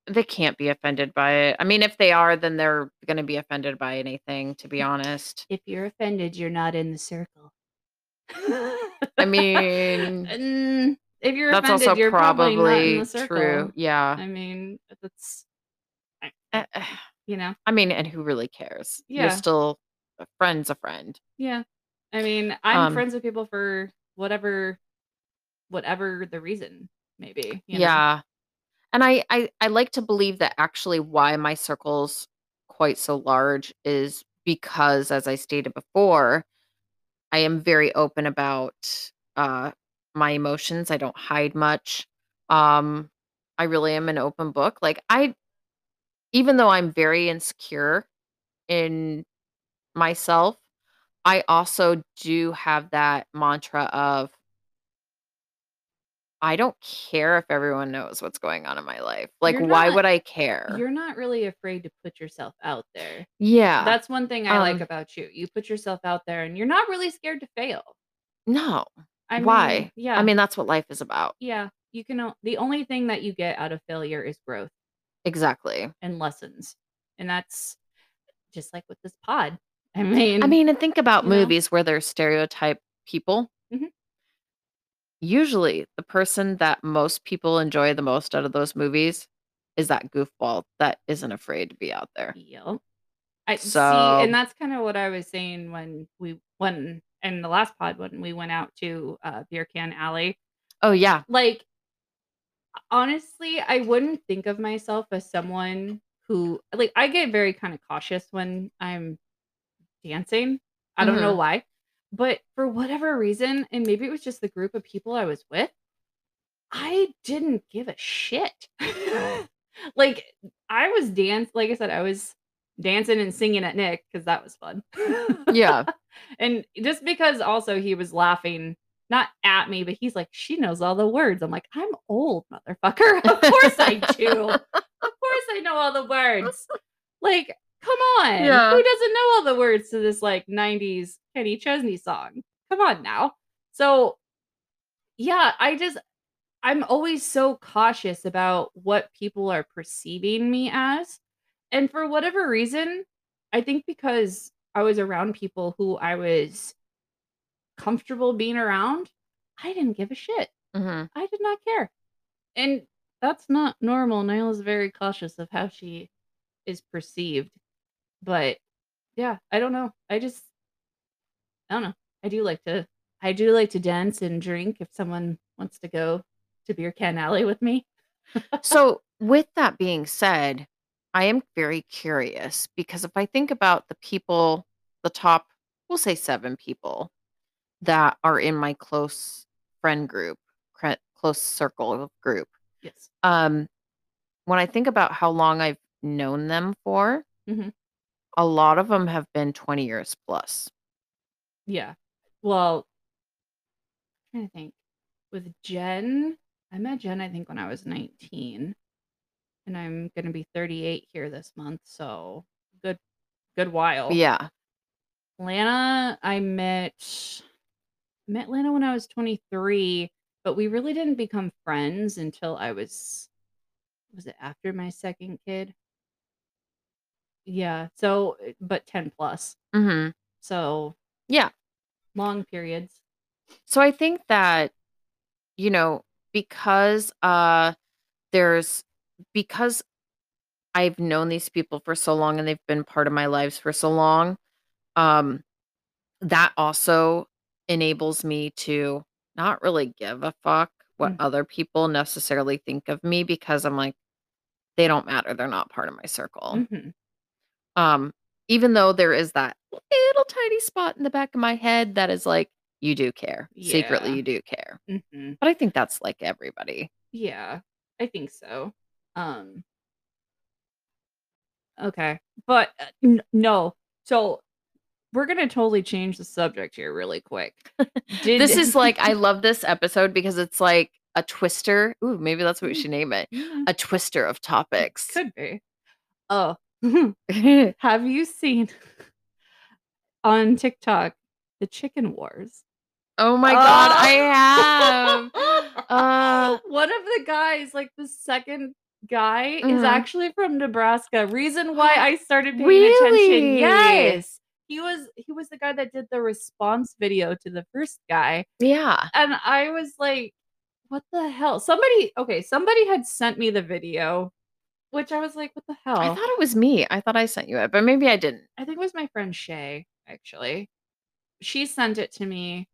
Speaker 1: they can't be offended by it. I mean, if they are, then they're going to be offended by anything, to be honest.
Speaker 2: If you're offended, you're not in the circle.
Speaker 1: I mean,
Speaker 2: if you're
Speaker 1: That's
Speaker 2: offended,
Speaker 1: also
Speaker 2: you're probably, not in the circle.
Speaker 1: true. Yeah.
Speaker 2: I mean, that's
Speaker 1: Eh, eh,
Speaker 2: you know,
Speaker 1: I mean, and who really cares? You're
Speaker 2: Yeah.
Speaker 1: still a friend's a friend.
Speaker 2: yeah. I mean, I'm
Speaker 1: Um,
Speaker 2: friends with people for whatever, whatever the reason maybe. you know?
Speaker 1: Yeah. And I, I I like to believe that actually why my circle's quite so large is because as I stated before, I am very open about uh my emotions. I don't hide much. Um I really am an open book. Like I even though I'm very insecure in myself, I also do have that mantra of I don't care if everyone knows what's going on in my life. Like,
Speaker 2: You're
Speaker 1: why
Speaker 2: not-
Speaker 1: would I care?
Speaker 2: You're not really afraid to put yourself out there.
Speaker 1: yeah.
Speaker 2: That's one thing I like
Speaker 1: Um,
Speaker 2: about you. You put yourself out there, and you're not really scared to fail.
Speaker 1: no.
Speaker 2: I mean,
Speaker 1: why?
Speaker 2: yeah.
Speaker 1: I mean, that's what life is about.
Speaker 2: yeah. You can. o- The only thing that you get out of failure is growth
Speaker 1: Exactly.
Speaker 2: and lessons, and that's just like with this pod. I mean,
Speaker 1: I mean, and think about
Speaker 2: you know?
Speaker 1: movies where there's stereotype people.
Speaker 2: Mhm.
Speaker 1: Usually, the person that most people enjoy the most out of those movies is that goofball that isn't afraid to be out there.
Speaker 2: Yep. I see,
Speaker 1: So-
Speaker 2: and that's kind of what I was saying when we when in the last pod when we went out to uh, Beer Can Alley.
Speaker 1: Oh, yeah.
Speaker 2: Like, honestly, I wouldn't think of myself as someone who like I get very kind of cautious when I'm dancing. I don't know mm-hmm. why, but for whatever reason, and maybe it was just the group of people I was with, I didn't give a shit. like I was dance, like I said, I was dancing and singing at Nick because that was fun.
Speaker 1: Yeah.
Speaker 2: and just because also he was laughing, not at me, but he's like, she knows all the words. I'm like, I'm old, motherfucker. Of course I do. of course I know all the words. Like, come on.
Speaker 1: Yeah.
Speaker 2: Who doesn't know all the words to this like 90s Kenny Chesney song? Come on now. So, yeah, I just, I'm always so cautious about what people are perceiving me as. And for whatever reason, I think because I was around people who I was comfortable being around, I didn't give a shit.
Speaker 1: hmm
Speaker 2: I did not care. And that's not normal. Nyla's very cautious of how she is perceived. But yeah, I don't know. I just I don't know. I do like to I do like to dance and drink if someone wants to go to beer can alley with me.
Speaker 1: So, with that being said, I am very curious because if I think about the people, the top, we'll say seven people that are in my close friend group, close circle group,
Speaker 2: Yes.
Speaker 1: um, when I think about how long I've known them for,
Speaker 2: Mhm.
Speaker 1: A lot of them have been 20 years plus.
Speaker 2: Yeah. Well, I'm trying to think. With Jen, I met Jen, I think, when I was 19. And I'm gonna be 38 here this month, so good good while.
Speaker 1: Yeah.
Speaker 2: Lana, I met met Lana when I was 23, but we really didn't become friends until I was was it after my second kid? Yeah. So, uh, but 10 plus.
Speaker 1: hmm
Speaker 2: So,
Speaker 1: Yeah.
Speaker 2: long periods.
Speaker 1: So I think that you know because uh there's because I've known these people for so long and they've been part of my lives for so long um that also enables me to not really give a fuck what
Speaker 2: Mhm.
Speaker 1: other people necessarily think of me because I'm like they don't matter they're not part of my circle.
Speaker 2: Mhm.
Speaker 1: Um even though there is that little tiny spot in the back of my head that is like you do care. Secretly you do care.
Speaker 2: Mhm.
Speaker 1: But I think that's like everybody.
Speaker 2: Yeah, I think so. Um Okay. But uh, n- no. So we're going to totally change the subject here really quick. Did
Speaker 1: This is like I love this episode because it's like a twister. Ooh, maybe that's what we should name it. A twister of topics.
Speaker 2: could be. Oh. Have you seen on TikTok the chicken wars?
Speaker 1: oh my god, I have. Uh,
Speaker 2: One of the guys, like the second guy, is
Speaker 1: Mhm.
Speaker 2: actually from Nebraska. Reason why I started paying
Speaker 1: Really?
Speaker 2: attention. Yes. He was he was the guy that did the response video to the first guy.
Speaker 1: yeah.
Speaker 2: And I was like, what the hell? Somebody okay, somebody had sent me the video, which I was like, what the hell?
Speaker 1: I thought it was me. I thought I sent you it, but maybe I didn't.
Speaker 2: I think it was my friend Shay, actually. She sent it to me.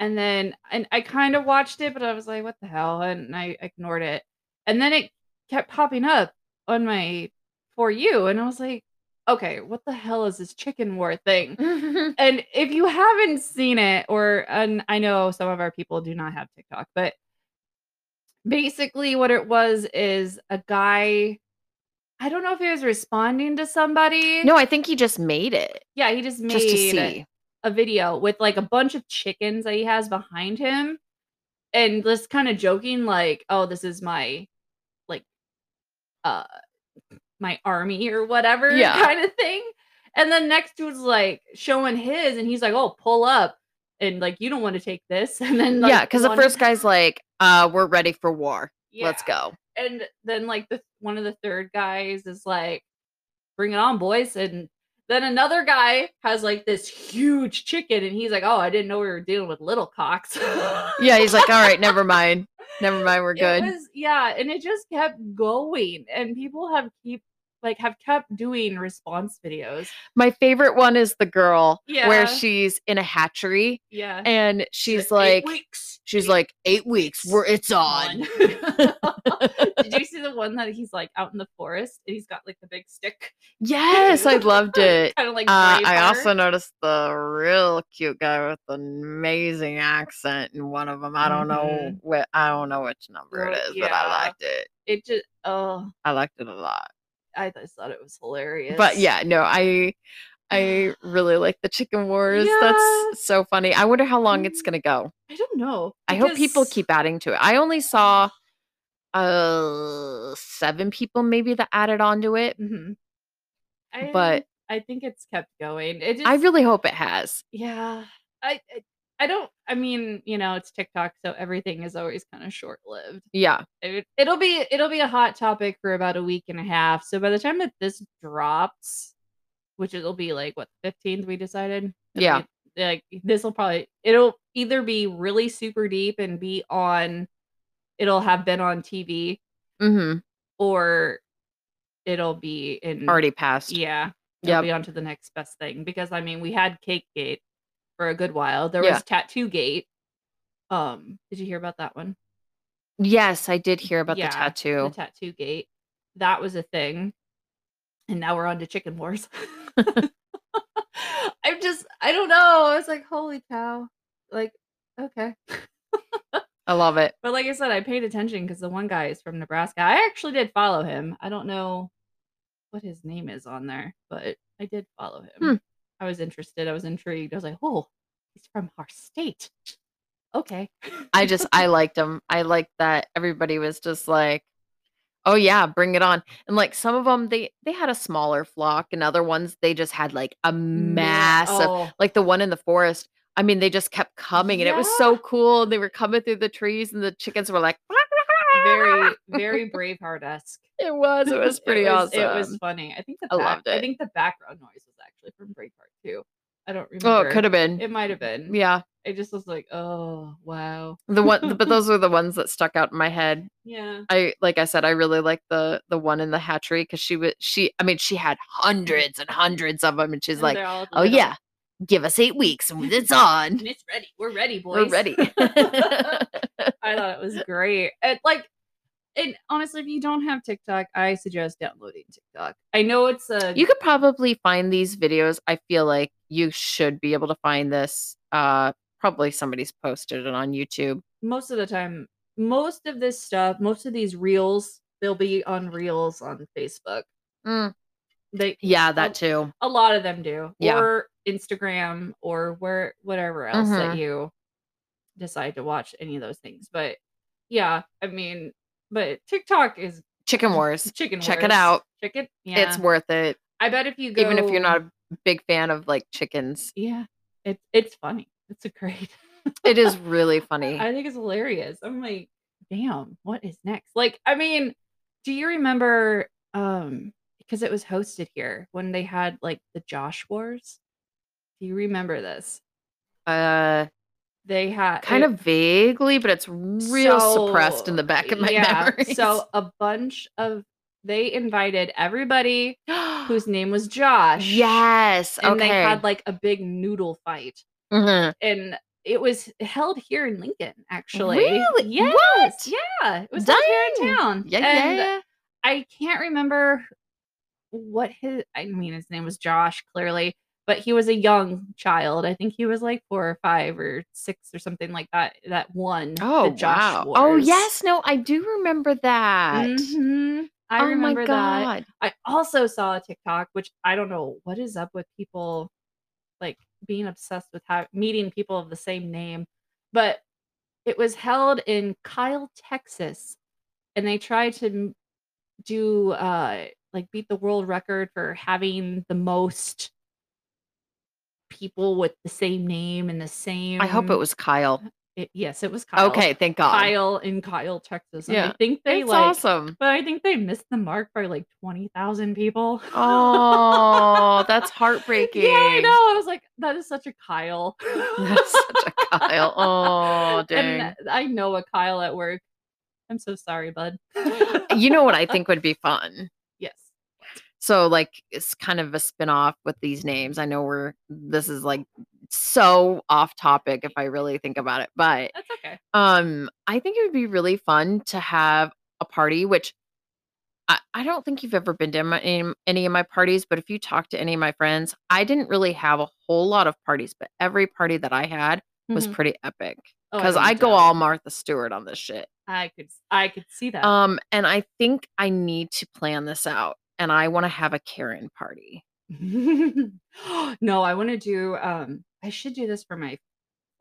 Speaker 2: And then and I kind of watched it, but I was like, what the hell? And I ignored it. And then it kept popping up on my for you. And I was like, okay, what the hell is this chicken war thing? and if you haven't seen it, or and I know some of our people do not have TikTok, but basically what it was is a guy I don't know if he was responding to somebody.
Speaker 1: no, I think he just made it
Speaker 2: Yeah, he just made
Speaker 1: just to see.
Speaker 2: a video with like a bunch of chickens that he has behind him and just kind of joking like, "Oh, this is my like uh my army or whatever
Speaker 1: Yeah.
Speaker 2: kind of thing." And then next dude's like showing his and he's like, "Oh, pull up." And like, "You don't want to take this." And then like,
Speaker 1: yeah, because the first guy's like, uh, we're ready for war. Let's go.
Speaker 2: And then like the one of the third guys is like bring it on boys and then another guy has like this huge chicken and he's like oh i didn't know we were dealing with little cocks
Speaker 1: Yeah, he's like, all right, never mind. Never mind, we're good.
Speaker 2: was- yeah and it just kept going and people have keep like have kept doing response videos
Speaker 1: My favorite one is the girl
Speaker 2: Yeah.
Speaker 1: where she's in a hatchery
Speaker 2: yeah
Speaker 1: and she's
Speaker 2: Eight
Speaker 1: like, she's like, eight weeks, we're it's on.
Speaker 2: did you see the one that he's like out in the forest and he's got like the big stick
Speaker 1: yes, I loved it.
Speaker 2: kind of like
Speaker 1: Uh, I also noticed the real cute guy with an amazing accent in one of them. I don't know
Speaker 2: Mhm.
Speaker 1: what I don't know which number it is, but I liked it.
Speaker 2: it just oh
Speaker 1: I liked it a lot.
Speaker 2: I just thought it was hilarious.
Speaker 1: But yeah, no, I I really like the chicken wars.
Speaker 2: Yeah.
Speaker 1: That's so funny. I wonder how long it's
Speaker 2: Mm.
Speaker 1: gonna go.
Speaker 2: I don't know.
Speaker 1: I hope people keep adding to it. I only saw uh seven people maybe that added onto it.
Speaker 2: Mhm. I,
Speaker 1: But-
Speaker 2: I think it's kept going. It just,
Speaker 1: I really hope it has.
Speaker 2: yeah. I, I I don't. I mean, you know, it's TikTok, so everything is always kind of short lived.
Speaker 1: Yeah.
Speaker 2: It, it'll be it'll be a hot topic for about a week and a half. So by the time that this drops, which it'll be like what fifteenth, we decided.
Speaker 1: Yeah.
Speaker 2: like this will probably it'll either be really super deep and be on. It'll have been on TV
Speaker 1: Mm-hmm.
Speaker 2: or it'll be in
Speaker 1: Already passed.
Speaker 2: yeah it'll
Speaker 1: Yep.
Speaker 2: be on to the next best thing because i mean we had cake gate for a good while there
Speaker 1: Yeah.
Speaker 2: was tattoo gate um did you hear about that one
Speaker 1: Yes, I did hear about
Speaker 2: Yeah,
Speaker 1: the tattoo.
Speaker 2: the tattoo gate that was a thing and now we're on to chicken wars i'm just i don't know i was like holy cow like okay
Speaker 1: I love it.
Speaker 2: But like I said, I paid attention because the one guy is from Nebraska. I actually did follow him. I don't know what his name is on there, but I did follow him.
Speaker 1: Hmm.
Speaker 2: I was interested. I was intrigued. I was like, oh, he's from our state. Okay.
Speaker 1: I just I liked him. I liked that everybody was just like, "Oh yeah, bring it on." And like some of them, they they had a smaller flock, and other ones they just had like a mm, massive,
Speaker 2: Oh,
Speaker 1: like the one in the forest. I mean, they just kept coming, and it was so
Speaker 2: Yeah.
Speaker 1: cool. They were coming through the trees, and the chickens were like,
Speaker 2: very, very Braveheart esque.
Speaker 1: It was. It was pretty awesome.
Speaker 2: It was funny. I think the
Speaker 1: I
Speaker 2: back,
Speaker 1: loved
Speaker 2: I think the background noise was actually from Braveheart too. I don't remember.
Speaker 1: Oh, it could have been.
Speaker 2: It might have been.
Speaker 1: yeah,
Speaker 2: It just was like, oh wow.
Speaker 1: the one, but those were the ones that stuck out in my head.
Speaker 2: Yeah.
Speaker 1: I like I said, I really like the the one in the hatchery because she was she. I mean, she had hundreds and hundreds of them, and she's
Speaker 2: And
Speaker 1: like, "Oh yeah, give us eight weeks and it's on.
Speaker 2: And it's ready. We're ready, boys.
Speaker 1: We're ready."
Speaker 2: I thought it was great. And like, and honestly, if you don't have TikTok, I suggest downloading TikTok. I know it's a
Speaker 1: you could probably find these videos. I feel like you should be able to find this. Uh, probably somebody's posted it on YouTube.
Speaker 2: most of the time, most of this stuff, most of these reels, they'll be on reels on Facebook.
Speaker 1: Mm,
Speaker 2: They
Speaker 1: yeah,
Speaker 2: a-
Speaker 1: that too.
Speaker 2: a lot of them do,
Speaker 1: Yeah.
Speaker 2: or Instagram, or where whatever else that
Speaker 1: Mhm.
Speaker 2: you decide to watch any of those things. But yeah, I mean, but TikTok is
Speaker 1: Chicken Wars.
Speaker 2: chicken.
Speaker 1: Check it out.
Speaker 2: Chicken. Yeah,
Speaker 1: It's worth it,
Speaker 2: I bet if you go,
Speaker 1: even if you're not a big fan of like chickens.
Speaker 2: Yeah, it's it's funny. It's a great.
Speaker 1: It is really funny.
Speaker 2: I think it's hilarious. I'm like, damn, what is next? Like, I mean, do you remember? Um, because it was hosted here when they had like the Josh Wars. Do you remember this?
Speaker 1: Uh,
Speaker 2: they had
Speaker 1: Kind
Speaker 2: it-
Speaker 1: of vaguely, but it's real suppressed in the back of my
Speaker 2: yeah,
Speaker 1: memory.
Speaker 2: So a bunch of they invited everybody whose name was Josh.
Speaker 1: yes,
Speaker 2: And
Speaker 1: okay.
Speaker 2: they had like a big noodle fight.
Speaker 1: Mhm.
Speaker 2: And it was held here in Lincoln, actually.
Speaker 1: Really?
Speaker 2: Yes.
Speaker 1: What?
Speaker 2: Yeah. It was here in town.
Speaker 1: Yeah,
Speaker 2: and
Speaker 1: yeah.
Speaker 2: I can't remember what his I mean his name was Josh, clearly, but he was a young child. I think he was like four or five or six or something like that. That won
Speaker 1: Oh
Speaker 2: the Josh
Speaker 1: wow. Oh
Speaker 2: Wars.
Speaker 1: yes, no, I do remember that.
Speaker 2: Mhm. I
Speaker 1: oh
Speaker 2: remember
Speaker 1: my
Speaker 2: that. I also saw a TikTok, which I don't know what is up with people like being obsessed with how meeting people of the same name, but it was held in Kyle, Texas, and they tried to do uh like beat the world record for having the most people with the same name and the same
Speaker 1: I hope it was Kyle.
Speaker 2: it- yes, it was Kyle.
Speaker 1: Okay, thank God.
Speaker 2: Kyle in Kyle, Texas. And
Speaker 1: Yeah.
Speaker 2: I think they
Speaker 1: It's
Speaker 2: like
Speaker 1: awesome.
Speaker 2: but I think they missed the mark by like 20,000 people.
Speaker 1: Oh, that's heartbreaking.
Speaker 2: Yeah, I know. I was like, that is such a Kyle.
Speaker 1: That's such a Kyle. Oh, dang.
Speaker 2: And I know a Kyle at work. I'm so sorry, bud.
Speaker 1: you know what I think would be fun? So like it's kind of a spin-off with these names. I know we're this is like so off topic if I really think about it, but
Speaker 2: That's okay.
Speaker 1: um I think it would be really fun to have a party which I, I don't think you've ever been to my, any, any of my parties, but if you talk to any of my friends, I didn't really have a whole lot of parties, but every party that I had was
Speaker 2: Mhm.
Speaker 1: pretty epic
Speaker 2: Oh,
Speaker 1: because
Speaker 2: don't
Speaker 1: I go all Martha Stewart on this shit.
Speaker 2: I could I could see that.
Speaker 1: Um, and I think I need to plan this out, and I want to have a Karen party.
Speaker 2: no, I want to do um I should do this for my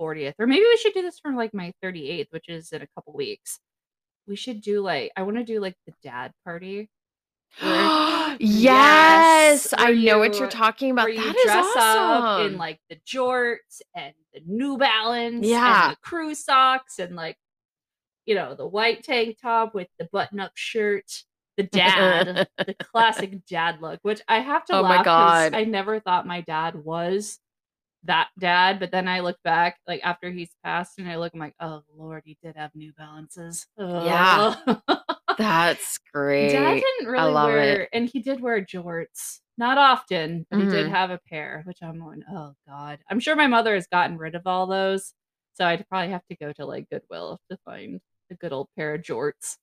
Speaker 2: 40th or maybe we should do this for like my 38th, which is in a couple weeks. We should do like I want to do like the dad party.
Speaker 1: yes,
Speaker 2: Yes,
Speaker 1: I
Speaker 2: where
Speaker 1: know what
Speaker 2: you-
Speaker 1: you're talking about.
Speaker 2: you
Speaker 1: That is
Speaker 2: dress up
Speaker 1: awesome.
Speaker 2: in like the jorts and the New Balance
Speaker 1: Yeah.
Speaker 2: and the crew socks and like you know the white tank top with the button-up shirt, the dad, the classic dad look, which I have to
Speaker 1: Oh
Speaker 2: laugh 'cause
Speaker 1: God.
Speaker 2: I never thought my dad was that dad, but then I look back like after he's passed and I look, I'm like, oh Lord, he did have New Balances.
Speaker 1: Yeah. That's great.
Speaker 2: Dad didn't really
Speaker 1: love it.
Speaker 2: wear, and he did wear jorts. Not often, but he did
Speaker 1: Mhm.
Speaker 2: have a pair, which I'm going, oh God. I'm sure my mother has gotten rid of all those. So I'd probably have to go to like Goodwill to find a good old pair of jorts.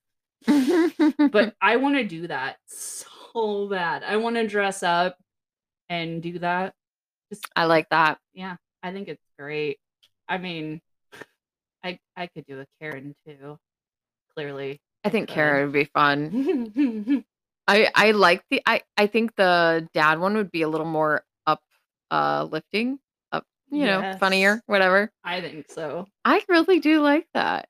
Speaker 2: But I want to do that so bad. I want to dress up and do that. Just
Speaker 1: I like that.
Speaker 2: yeah, I think it's great. I mean, I I could do a Karen too. Clearly.
Speaker 1: I think. Karen would be fun. I I like the I I think the dad one would be a little more up uh lifting, up you know, funnier, whatever.
Speaker 2: I think so.
Speaker 1: I really do like that.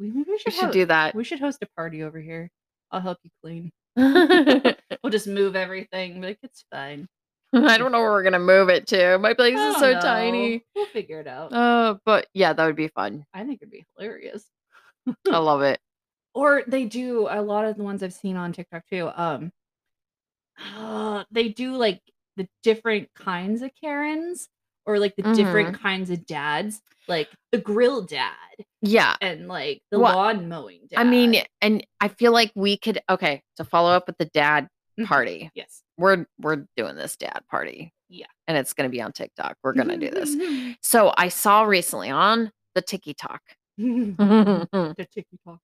Speaker 2: We, we
Speaker 1: We
Speaker 2: should,
Speaker 1: should do that.
Speaker 2: We should host a party over here. I'll help you clean. We'll just move everything. Like it's fine.
Speaker 1: I don't know where we're gonna move it to. My place is so
Speaker 2: know.
Speaker 1: tiny.
Speaker 2: We'll figure it out.
Speaker 1: Uh, but yeah, that would be fun.
Speaker 2: I think it'd be hilarious.
Speaker 1: I love it.
Speaker 2: Or they do a lot of the ones I've seen on TikTok too. Um, uh, they do like the different kinds of Karens or like the different kinds of dads, like the grill dad
Speaker 1: Yeah.
Speaker 2: and like the
Speaker 1: Well,
Speaker 2: lawn mowing dad.
Speaker 1: I mean, and I feel like we could okay, to follow up with the dad
Speaker 2: Mhm.
Speaker 1: party.
Speaker 2: yes.
Speaker 1: We're we're doing this dad party.
Speaker 2: Yeah.
Speaker 1: And it's gonna be on TikTok. We're gonna do this. So I saw recently on the TikTok a
Speaker 2: the TikTok.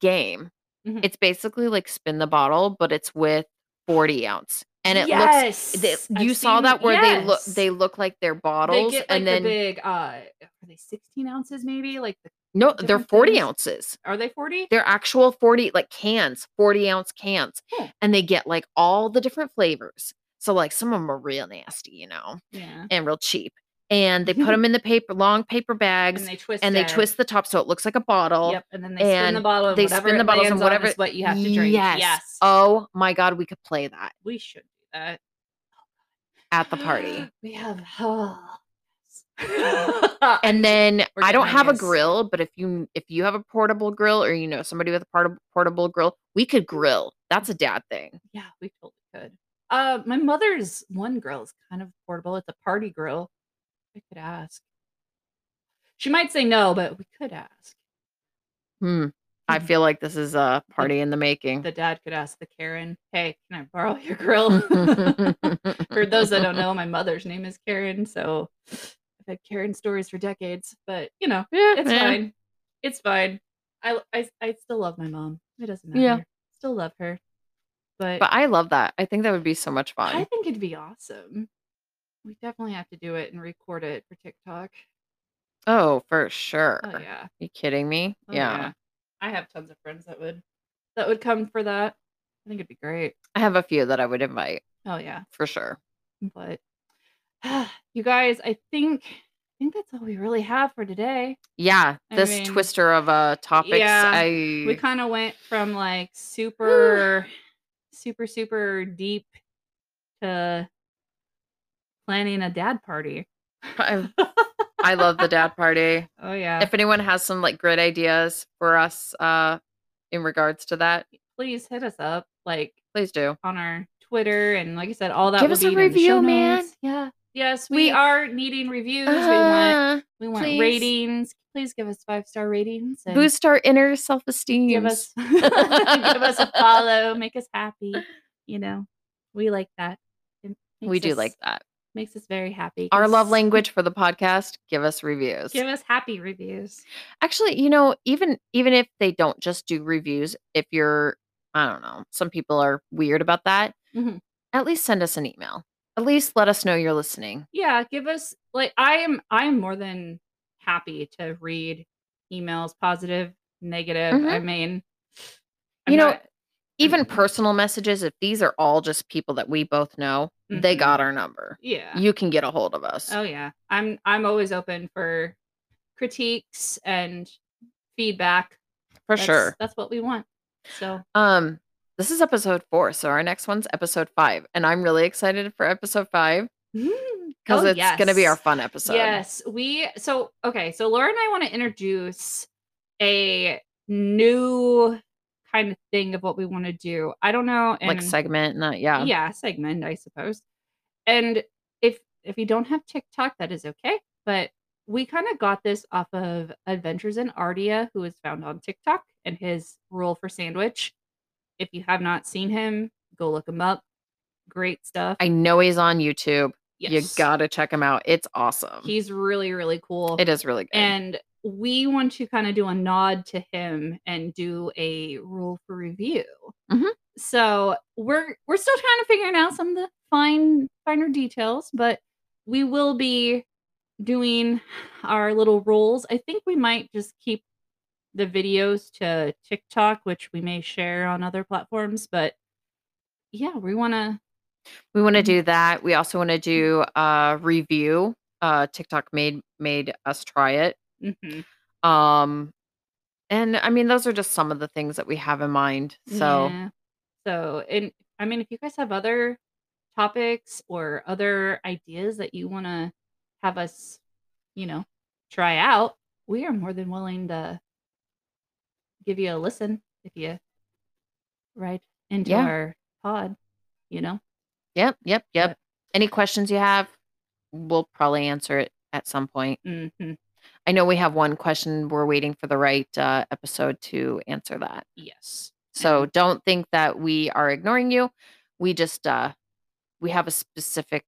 Speaker 1: game.
Speaker 2: Mhm.
Speaker 1: It's basically like spin the bottle, but it's with 40 ounce. And it looks
Speaker 2: yes,
Speaker 1: they-
Speaker 2: I've
Speaker 1: you saw
Speaker 2: seen-
Speaker 1: that where they look they look like they're bottles They
Speaker 2: get like
Speaker 1: and then
Speaker 2: the big uh are they 16 ounces maybe? Like the,
Speaker 1: no they're 40
Speaker 2: things.
Speaker 1: ounces.
Speaker 2: Are they 40
Speaker 1: they're actual 40 like cans 40 ounce cans.
Speaker 2: Huh.
Speaker 1: and they get like all the different flavors. So like some of them are real nasty you know
Speaker 2: yeah.
Speaker 1: and real cheap. And they put them in the paper long paper bags
Speaker 2: and they twist
Speaker 1: and they
Speaker 2: it.
Speaker 1: twist the top so it looks like a bottle.
Speaker 2: Yep and then they spin the bottle and
Speaker 1: they
Speaker 2: whatever
Speaker 1: spin the bottles and
Speaker 2: lands on
Speaker 1: whatever
Speaker 2: is what you have to drink.
Speaker 1: Yes.
Speaker 2: yes.
Speaker 1: Oh my god we could play that.
Speaker 2: We should
Speaker 1: at the party
Speaker 2: we have oh,
Speaker 1: and then I don't have a grill, but if you if you have a portable grill or you know somebody with a portable portable grill, we could grill. That's a dad thing.
Speaker 2: yeah we totally could uh my mother's one grill is kind of portable it's a party grill i could ask She might say no, but we could ask.
Speaker 1: Hmm. I mm-hmm. feel like this is a party in the making.
Speaker 2: The dad could ask the Karen, "Hey, can I borrow your grill?" for those that don't know, my mother's name is Karen, so I've had Karen stories for decades. But you know,
Speaker 1: Yeah,
Speaker 2: it's
Speaker 1: yeah.
Speaker 2: fine. It's fine. I, I I still love my mom. It doesn't matter.
Speaker 1: Yeah.
Speaker 2: Still love her. But,
Speaker 1: But I love that. I think that would be so much fun.
Speaker 2: I think it'd be awesome. We definitely have to do it and record it for TikTok.
Speaker 1: oh, for sure.
Speaker 2: Oh yeah.
Speaker 1: you kidding me?
Speaker 2: Oh,
Speaker 1: yeah.
Speaker 2: I have tons of friends that would that would come for that. I think it'd be great.
Speaker 1: I have a few that I would invite
Speaker 2: Oh yeah.
Speaker 1: for sure.
Speaker 2: But you guys, I think I think that's all we really have for today.
Speaker 1: Yeah,
Speaker 2: I
Speaker 1: this
Speaker 2: mean,
Speaker 1: twister of uh topics.
Speaker 2: yeah,
Speaker 1: I
Speaker 2: We kind of went from like super super super deep to planning a dad party.
Speaker 1: I, love the dad party.
Speaker 2: Oh yeah.
Speaker 1: If anyone has some like great ideas for us uh in regards to that,
Speaker 2: Please hit us up like
Speaker 1: please do.
Speaker 2: on our Twitter and like I said, all that
Speaker 1: Give us a review, man.
Speaker 2: Yeah. Yes, we,
Speaker 1: We-
Speaker 2: are needing reviews. we want
Speaker 1: Uh,
Speaker 2: we want
Speaker 1: please.
Speaker 2: ratings. Please give us five star ratings. and
Speaker 1: boost our inner self-esteem.
Speaker 2: give us give us a follow. Make us happy. You know, we like that.
Speaker 1: We do like that.
Speaker 2: Makes us very happy.
Speaker 1: Our love language for the podcast, give us reviews.
Speaker 2: Give us happy reviews.
Speaker 1: Actually, you know, even even if they don't just do reviews, if you're I don't know, some people are weird about that.
Speaker 2: Mhm.
Speaker 1: At least send us an email. At least let us know you're listening.
Speaker 2: Yeah, give us like I am I am more than happy to read emails, positive, negative. I mean, I'm
Speaker 1: you know,
Speaker 2: not-
Speaker 1: even
Speaker 2: I'm-
Speaker 1: personal messages, if these are all just people that we both know, they
Speaker 2: Mhm.
Speaker 1: got our number.
Speaker 2: yeah.
Speaker 1: You can get a hold of us.
Speaker 2: Oh yeah. I'm I'm always open for critiques and feedback.
Speaker 1: for
Speaker 2: That's-
Speaker 1: sure.
Speaker 2: That's what we want. So
Speaker 1: Um, this is episode four, so our next one's episode five, and I'm really excited for episode five because
Speaker 2: Oh,
Speaker 1: it's gonna be our fun episode.
Speaker 2: Yes, we so okay, so Laura and I want to introduce a new kind of thing of what we want to do. I don't know
Speaker 1: like segment, not yeah.
Speaker 2: yeah segment i suppose and if if you don't have tiktok that is okay but we kind of got this off of adventures in ardia who is found on tiktok and his roll for sandwich if you have not seen him go look him up great stuff
Speaker 1: I know he's on YouTube.
Speaker 2: yes.
Speaker 1: You gotta check him out. It's awesome.
Speaker 2: he's really really cool
Speaker 1: it is really good.
Speaker 2: and we want to kind of do a nod to him and do a roll for review.
Speaker 1: Mhm.
Speaker 2: So we're we're still trying to figuring out some of the fine finer details, but we will be doing our little rules. I think we might just keep the videos to TikTok, which we may share on other platforms, but yeah, we want to
Speaker 1: we want to
Speaker 2: Mhm.
Speaker 1: do that. We also want to do a review. Uh TikTok made made us try it. Um and I mean those are just some of the things that we have in mind. So
Speaker 2: Yeah. So, and I mean, if you guys have other topics or other ideas that you want to have us, you know, try out, we are more than willing to give you a listen if you write into
Speaker 1: Yeah.
Speaker 2: our pod, you know?
Speaker 1: yep, yep, yep.
Speaker 2: But-
Speaker 1: Any questions you have, we'll probably answer it at some point.
Speaker 2: hmm
Speaker 1: I know we have one question. We're waiting for the right uh, episode to answer that.
Speaker 2: Yes.
Speaker 1: So don't think that we are ignoring you. We just uh we have a specific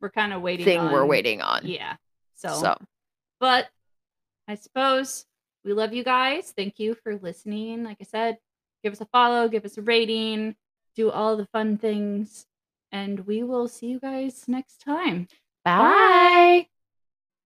Speaker 2: We're kind of waiting.
Speaker 1: thing we're waiting on.
Speaker 2: Yeah. So,
Speaker 1: So
Speaker 2: but I suppose we love you guys. Thank you for listening. Like I said, give us a follow, give us a rating, do all the fun things, and we will see you guys next time.
Speaker 1: bye.